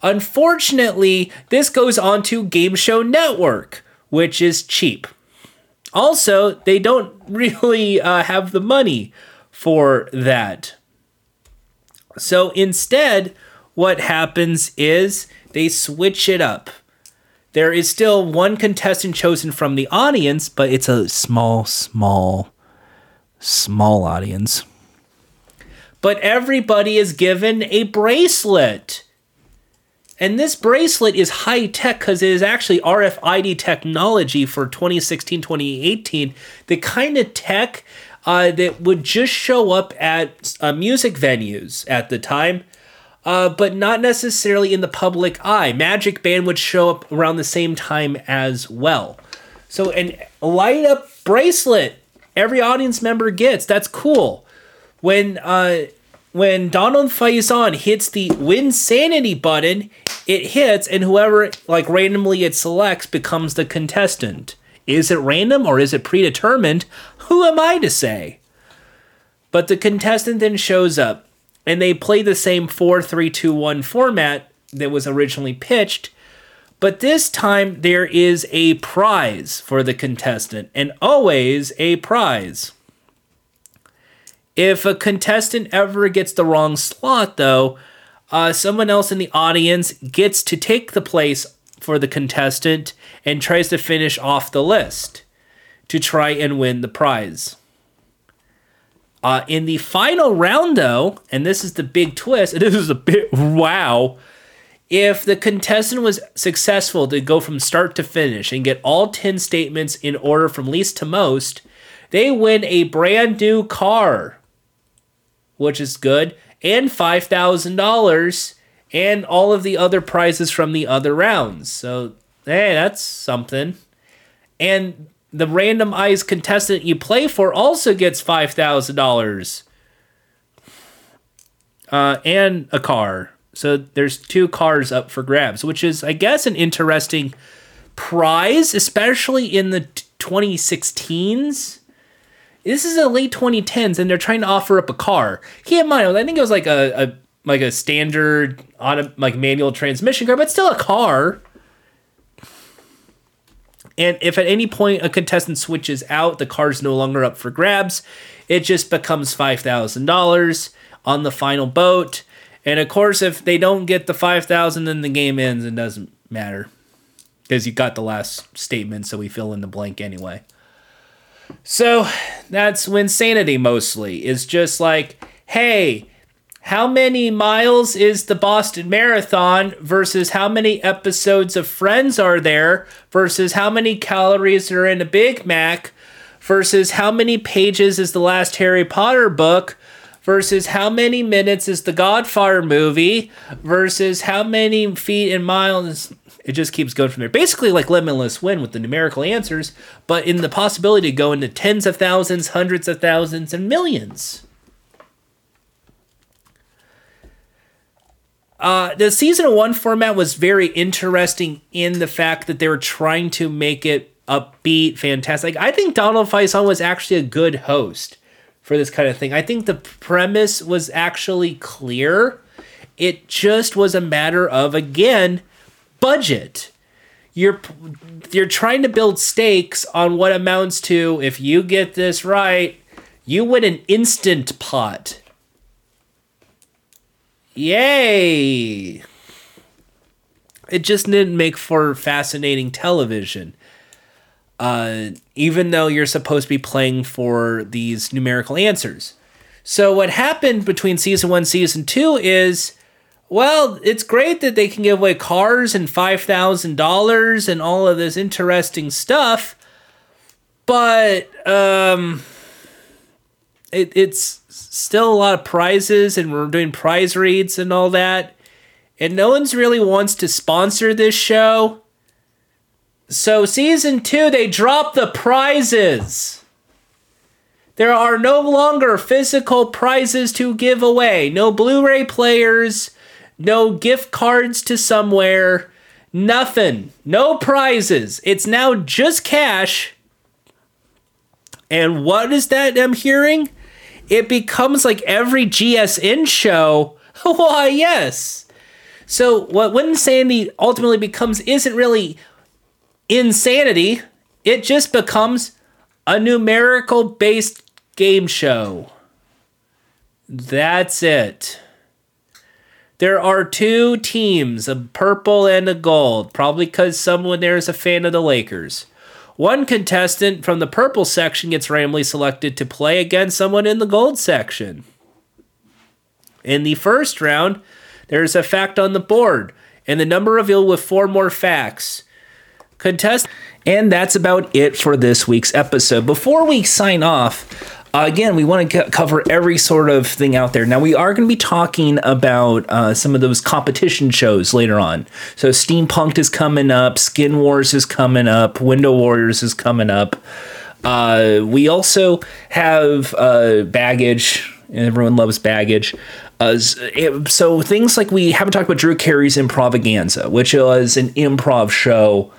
Unfortunately, this goes on to Game Show Network, which is cheap. Also, they don't really uh, have the money for that. So instead, what happens is they switch it up. There is still one contestant chosen from the audience, but it's a small, small, small audience. But everybody is given a bracelet. And this bracelet is high tech because it is actually RFID technology for 2016 2018. The kind of tech uh, that would just show up at uh, music venues at the time, uh, but not necessarily in the public eye. Magic Band would show up around the same time as well. So, an light up bracelet every audience member gets. That's cool. When uh, when Donald Faison hits the Winsanity button, it hits, and whoever like randomly it selects becomes the contestant. Is it random or is it predetermined? Who am I to say? But the contestant then shows up, and they play the same 4 3 2 1 format that was originally pitched. But this time there is a prize for the contestant, and always a prize. If a contestant ever gets the wrong slot, though, uh, someone else in the audience gets to take the place for the contestant and tries to finish off the list to try and win the prize. Uh, in the final round, though, and this is the big twist, this is a bit wow. If the contestant was successful to go from start to finish and get all 10 statements in order from least to most, they win a brand new car, which is good, and $5,000 and all of the other prizes from the other rounds. So, hey, that's something. And the randomized contestant you play for also gets $5,000 uh, and a car. So there's two cars up for grabs, which is, I guess, an interesting prize, especially in the t- 2016s. This is the late 2010s, and they're trying to offer up a car. In mind, I think it was like a, a like a standard auto, like manual transmission car, but still a car. And if at any point a contestant switches out, the car's no longer up for grabs. it just becomes $5,000 on the final boat. And of course, if they don't get the 5,000, then the game ends and doesn't matter. Because you got the last statement, so we fill in the blank anyway. So that's Winsanity mostly. Is just like, hey, how many miles is the Boston Marathon versus how many episodes of Friends are there versus how many calories are in a Big Mac versus how many pages is the last Harry Potter book versus how many minutes is the Godfather movie versus how many feet and miles. It just keeps going from there. Basically, like Limitless Win with the numerical answers, but in the possibility to go into tens of thousands, hundreds of thousands, and millions. Uh, the season one format was very interesting in the fact that they were trying to make it upbeat, fantastic. I think Donald Faison was actually a good host for this kind of thing. I think the premise was actually clear. It just was a matter of again budget. You're you're trying to build stakes on what amounts to if you get this right, you win an instant pot. Yay! It just didn't make for fascinating television. Uh, even though you're supposed to be playing for these numerical answers. So, what happened between season one season two is well, it's great that they can give away cars and $5,000 and all of this interesting stuff, but um, it, it's still a lot of prizes and we're doing prize reads and all that. And no one's really wants to sponsor this show. So, season two, they drop the prizes. There are no longer physical prizes to give away. No Blu ray players, no gift cards to somewhere, nothing. No prizes. It's now just cash. And what is that I'm hearing? It becomes like every GSN show. Why, yes. So, what Winsanity ultimately becomes isn't really insanity, it just becomes a numerical based game show. That's it. There are two teams, a purple and a gold, probably because someone there is a fan of the Lakers. One contestant from the purple section gets randomly selected to play against someone in the gold section. In the first round, there's a fact on the board, and the number revealed with four more facts. Contest. And that's about it for this week's episode. Before we sign off, uh, again, we want to cover every sort of thing out there. Now, we are going to be talking about uh, some of those competition shows later on. So, Steampunked is coming up, Skin Wars is coming up, Window Warriors is coming up. Uh, we also have uh, Baggage. Everyone loves Baggage. Uh, so, things like we haven't talked about Drew Carey's Improvaganza, which was an improv show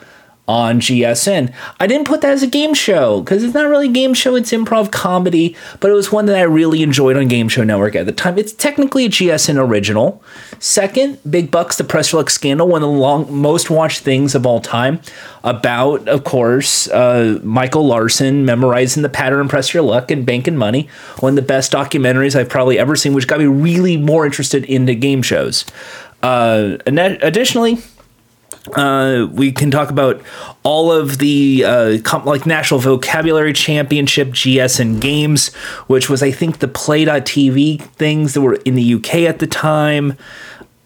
on GSN. I didn't put that as a game show because it's not really a game show, it's improv comedy, but it was one that I really enjoyed on Game Show Network at the time. It's technically a GSN original. Second, Big Bucks, the Press Luck Scandal, one of the long, most watched things of all time, about, of course, uh, Michael Larson memorizing the pattern, Press Your Luck, and banking money. One of the best documentaries I've probably ever seen, which got me really more interested into game shows. Uh, additionally, uh, we can talk about all of the uh, comp- like National Vocabulary Championship GSN games, which was I think the Play.tv things that were in the UK at the time.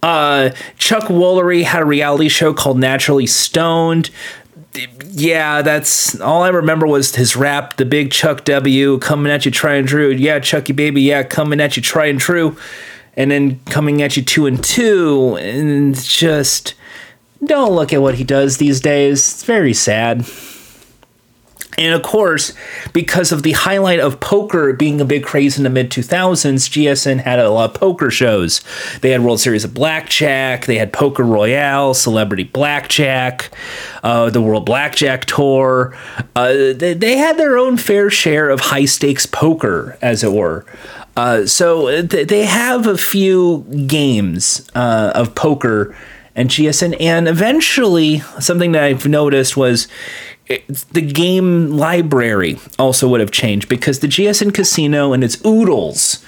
Uh, Chuck Woolery had a reality show called Naturally Stoned. Yeah, that's all I remember was his rap, the big Chuck W coming at you, try and true. Yeah, Chucky baby, yeah, coming at you, try and true, and then coming at you two and two, and just don't look at what he does these days. It's very sad. And of course, because of the highlight of poker being a big craze in the mid 2000s, GSN had a lot of poker shows. They had World Series of Blackjack, they had Poker Royale, Celebrity Blackjack, uh, the World Blackjack Tour. Uh, they, they, had their own fair share of high stakes poker, as it were. Uh, so th- they have a few games uh, of poker and GSN. And eventually, something that I've noticed was the game library also would have changed because the GSN Casino and its oodles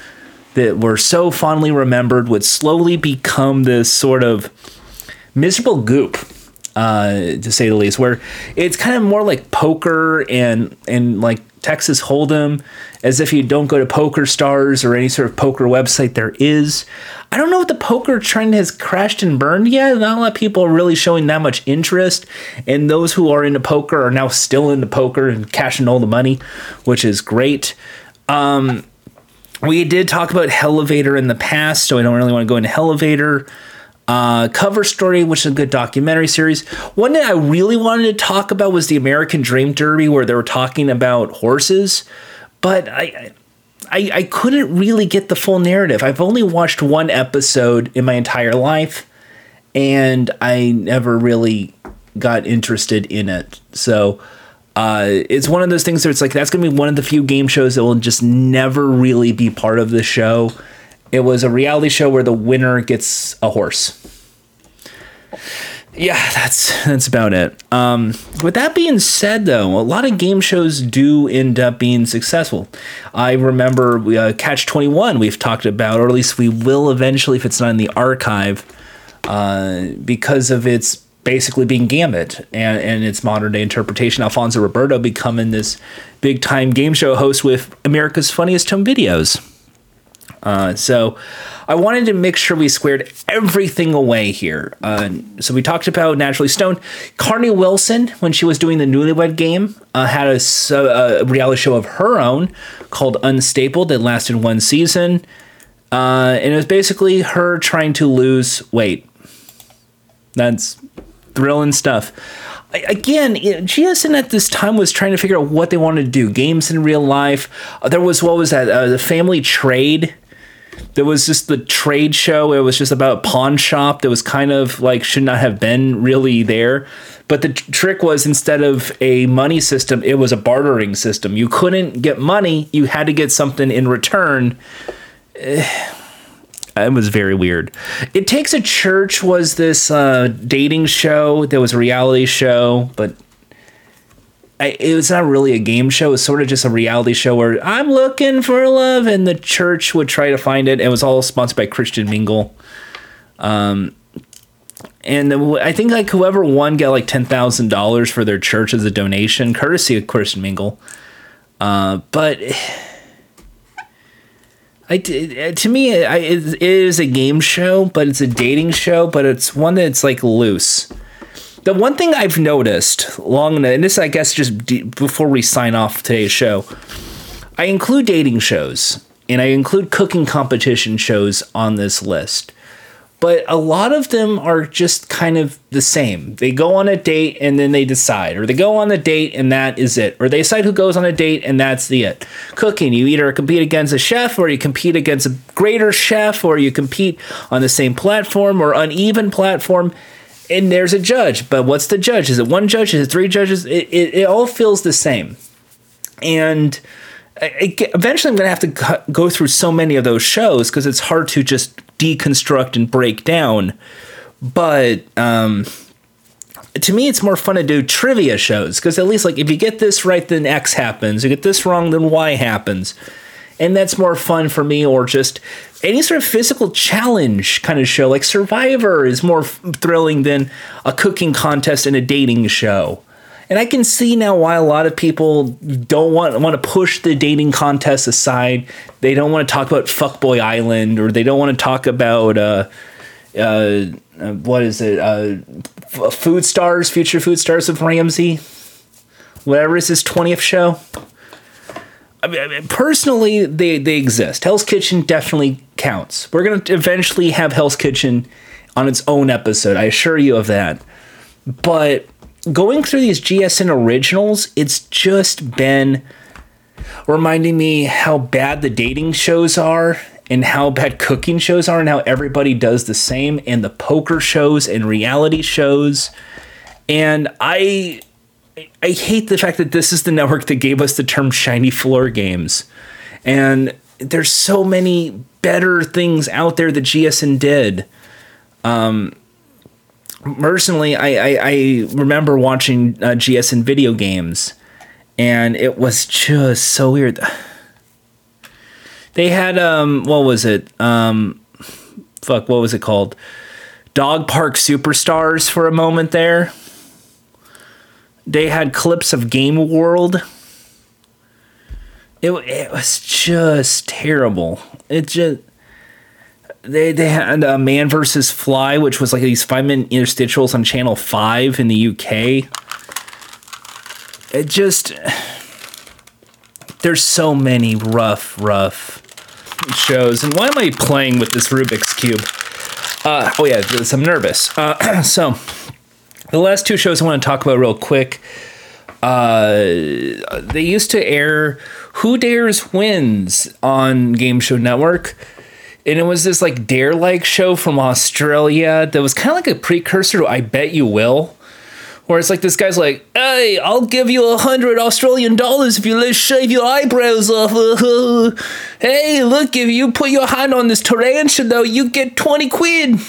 that were so fondly remembered would slowly become this sort of miserable goop uh, to say the least where it's kind of more like poker and and like texas hold'em as if you don't go to PokerStars or any sort of poker website there is. I don't know if the poker trend has crashed and burned yet. Not a lot of people are really showing that much interest. And those who are into poker are now still into poker and cashing all the money which is great. Um, we did talk about Elevator in the past, so I don't really want to go into Elevator. Uh, Cover Story, which is a good documentary series. One that I really wanted to talk about was the American Dream Derby, where they were talking about horses, but I. I, I couldn't really get the full narrative. I've only watched one episode in my entire life, and I never really got interested in it. So uh, it's one of those things where it's like that's gonna be one of the few game shows that will just never really be part of the show. It was a reality show where the winner gets a horse. Yeah, that's that's about it. Um, with that being said, though, a lot of game shows do end up being successful. I remember uh, Catch Twenty One. We've talked about, or at least we will eventually, if it's not in the archive, uh, because of its basically being Gambit and, and its modern day interpretation. Alfonso Ribeiro becoming this big time game show host with America's Funniest Home Videos. Uh, so I wanted to make sure we squared everything away here. Uh, so we talked about Naturally Stoned. Carnie Wilson, when she was doing the Newlywed Game, uh, had a, a reality show of her own called Unstable that lasted one season. Uh, and it was basically her trying to lose weight. That's thrilling stuff. Again, GSN at this time was trying to figure out what they wanted to do. Games in real life. Uh, there was what was that? Uh, the Family Trade. There was just the trade show. It was just about pawn shop that was kind of like should not have been really there. But the trick was instead of a money system, it was a bartering system. You couldn't get money, you had to get something in return. It was very weird. It Takes a Church was this uh, dating show that was a reality show, but it was not really a game show. It was sort of just a reality show where I'm looking for love, and the church would try to find it. It was all sponsored by Christian Mingle. Um, and I think like whoever won got like ten thousand dollars for their church as a donation, courtesy of Christian Mingle. Uh, but I to me, I, it is a game show, but it's a dating show, but it's one that's like loose. The one thing I've noticed long, and this I guess just d- before we sign off today's show, I include dating shows and I include cooking competition shows on this list. But a lot of them are just kind of the same. They go on a date and then they decide, or they go on the date and that is it, or they decide who goes on a date and that's the it. Cooking, you either compete against a chef, or you compete against a greater chef, or you compete on the same platform or uneven platform, and there's a judge. But what's the judge? Is it one judge? Is it three judges? It, it, it all feels the same. And I- I eventually I'm going to have to go through so many of those shows because it's hard to just deconstruct and break down. But um, to me, it's more fun to do trivia shows because at least, like, if you get this right, then X happens. You get this wrong, then Y happens. And that's more fun for me, or just any sort of physical challenge kind of show. Like Survivor is more f- thrilling than a cooking contest and a dating show. And I can see now why a lot of people don't want want to push the dating contest aside. They don't want to talk about Fuckboy Island, or they don't want to talk about uh, uh, uh, what is it? Uh, food Stars, Future Food Stars of Ramsay, whatever is his twentieth show. I mean, personally, they they exist. Hell's Kitchen definitely counts. We're gonna eventually have Hell's Kitchen on its own episode. I assure you of that. But going through these GSN originals, it's just been reminding me how bad the dating shows are and how bad cooking shows are and how everybody does the same and the poker shows and reality shows. And I I hate the fact that this is the network that gave us the term shiny floor games. And there's so many better things out there that GSN did. Um, personally, I, I, I remember watching uh, GSN video games, and it was just so weird. They had um, what was it? Um, fuck, what was it called? Dog Park Superstars for a moment there. They had clips of Game World. It, it was just terrible. It just they they had uh, Man versus Fly, which was like these five minute interstitials on Channel Five in the UK. It just there's so many rough, rough shows. And why am I playing with this Rubik's cube? Uh, oh yeah, I'm nervous. Uh, so the last two shows I want to talk about real quick. Uh, they used to air Who Dares Wins on Game Show Network and it was this like dare like show from Australia that was kind of like a precursor to I Bet You Will. Where it's like this guy's like, hey, I'll give you a hundred Australian dollars if you let shave your eyebrows off. hey, look, if you put your hand on this tarantula, you get 20 quid.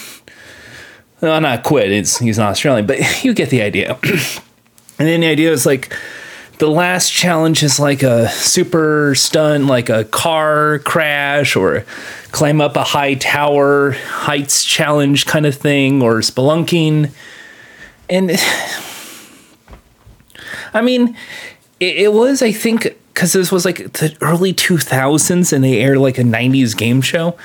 No, not quid, it's he's not Australian, but you get the idea. and then the idea is like the last challenge is like a super stunt, like a car crash or climb up a high tower, heights challenge kind of thing, or spelunking. And I mean, it, it was, I think, because this was like the early 2000s and they aired like a 90s game show.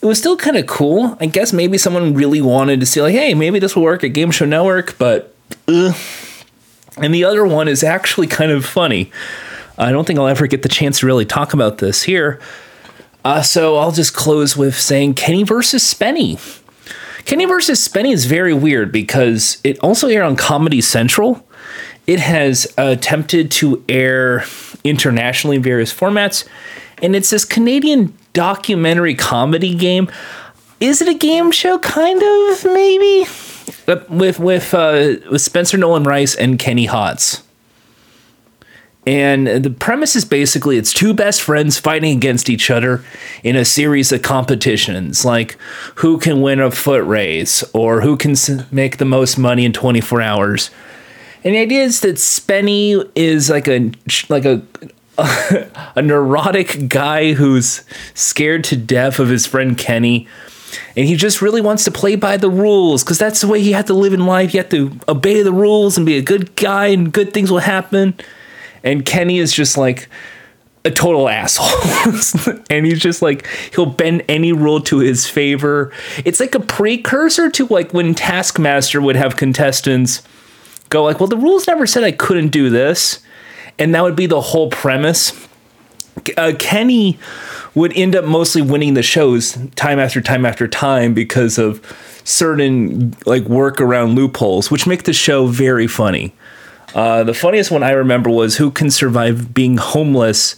It was still kind of cool. I guess maybe someone really wanted to see, like, hey, maybe this will work at Game Show Network, but. And the other one is actually kind of funny. I don't think I'll ever get the chance to really talk about this here. Uh, so I'll just close with saying Kenny versus Spenny. Kenny versus Spenny is very weird because it also aired on Comedy Central. It has attempted to air internationally in various formats, and it's this Canadian documentary comedy game. Is it a game show? Kind of, maybe with with uh, with Spencer Nolan Rice and Kenny Hotz. And the premise is basically it's two best friends fighting against each other in a series of competitions, like who can win a foot race or who can make the most money in 24 hours. And the idea is that Spenny is like a like a a neurotic guy who's scared to death of his friend Kenny and he just really wants to play by the rules because that's the way he had to live in life. He had to obey the rules and be a good guy, and good things will happen. And Kenny is just like a total asshole. and he's just like, he'll bend any rule to his favor. It's like a precursor to like when Taskmaster would have contestants go, like, well, the rules never said I couldn't do this. And that would be the whole premise. Uh, Kenny would end up mostly winning the shows time after time after time because of certain like work around loopholes, which make the show very funny. Uh, the funniest one I remember was who can survive being homeless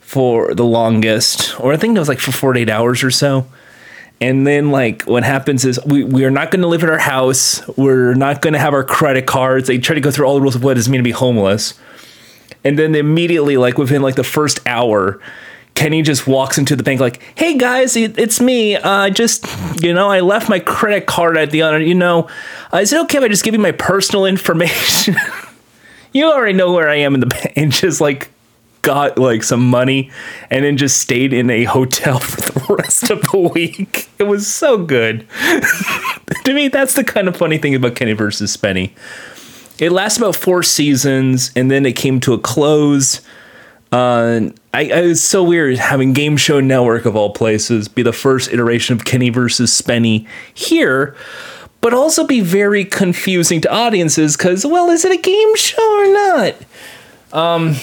for the longest, or I think it was like for 48 hours or so. And then like what happens is we, we are not going to live in our house. We're not going to have our credit cards. They try to go through all the rules of what does it mean to be homeless. And then immediately, like within like the first hour, Kenny just walks into the bank like, "Hey guys, it's me. I uh, just, you know, I left my credit card at the other. You know, uh, is it okay if I just give you my personal information? you already know where I am in the bank." And just like got like some money, and then just stayed in a hotel for the rest of the week. It was so good. to me, that's the kind of funny thing about Kenny versus Spenny. It lasted about four seasons, and then it came to a close uh, I, I was so weird having Game Show Network of all places be the first iteration of Kenny versus Spenny here, but also be very confusing to audiences because, well, is it a game show or not? Um,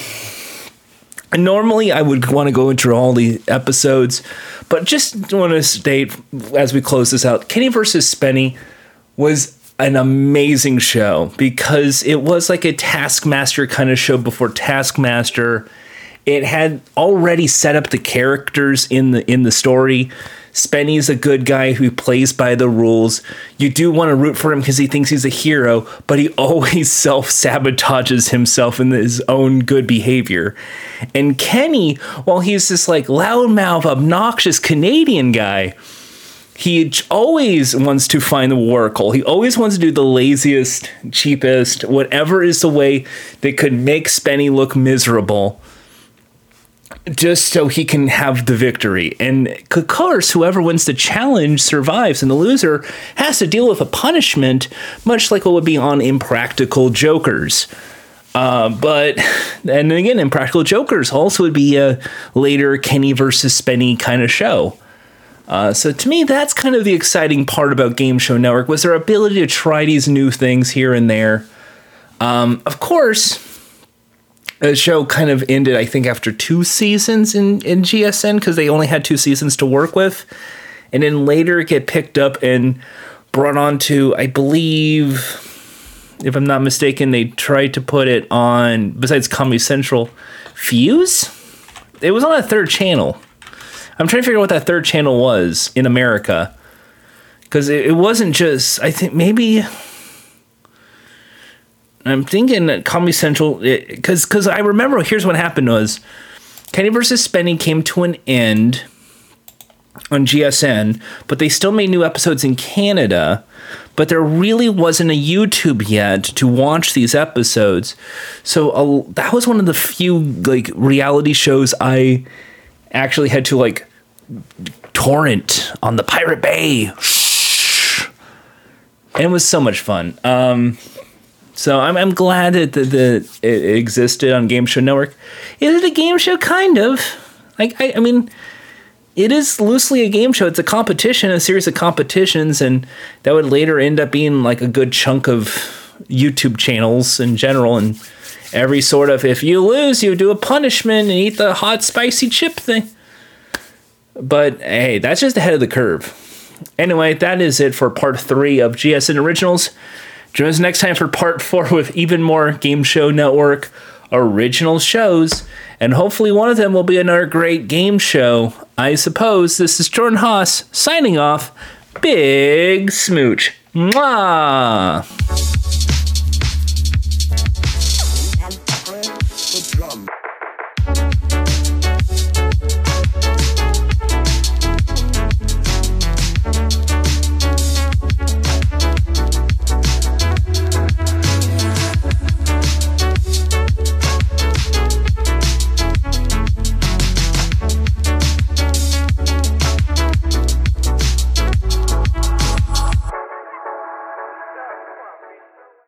normally I would want to go into all the episodes, but just want to state as we close this out, Kenny versus Spenny was an amazing show because it was like a Taskmaster kind of show before Taskmaster it had already set up the characters in the in the story. Spenny's a good guy who plays by the rules. You do want to root for him because he thinks he's a hero, but he always self sabotages himself in his own good behavior. And Kenny, while he's this like loudmouth, obnoxious Canadian guy, he always wants to find the Oracle. He always wants to do the laziest, cheapest, whatever is the way that could make Spenny look miserable just so he can have the victory. And of course, whoever wins the challenge survives, and the loser has to deal with a punishment, much like what would be on Impractical Jokers. Uh, but and again, Impractical Jokers also would be a later Kenny versus Spenny kind of show. Uh, so to me, that's kind of the exciting part about Game Show Network was their ability to try these new things here and there. Um, of course, the show kind of ended, I think, after two seasons in, in GSN because they only had two seasons to work with. And then later get picked up and brought on to, I believe, if I'm not mistaken, they tried to put it on, besides Comedy Central, Fuse? It was on a third channel. I'm trying to figure out what that third channel was in America. Because it, it wasn't just, I think maybe. I'm thinking that Comedy Central, because because I remember here's what happened was Kenny versus Spenny came to an end on GSN, but they still made new episodes in Canada. But there really wasn't a YouTube yet to watch these episodes, so that was one of the few like reality shows I actually had to like torrent on the Pirate Bay, and it was so much fun. Um, so I'm, I'm glad that the, the it existed on Game Show Network. Is it a game show? Kind of. Like I, I mean, it is loosely a game show. It's a competition, a series of competitions, and that would later end up being like a good chunk of YouTube channels in general. And every sort of if you lose, you do a punishment and eat the hot spicy chip thing. But hey, that's just ahead of the curve. Anyway, that is it for part three of GSN Originals. Join us next time for part four with even more Game Show Network original shows, and hopefully one of them will be another great game show. I suppose this is Jordan Haas signing off. Big smooch. Mwah!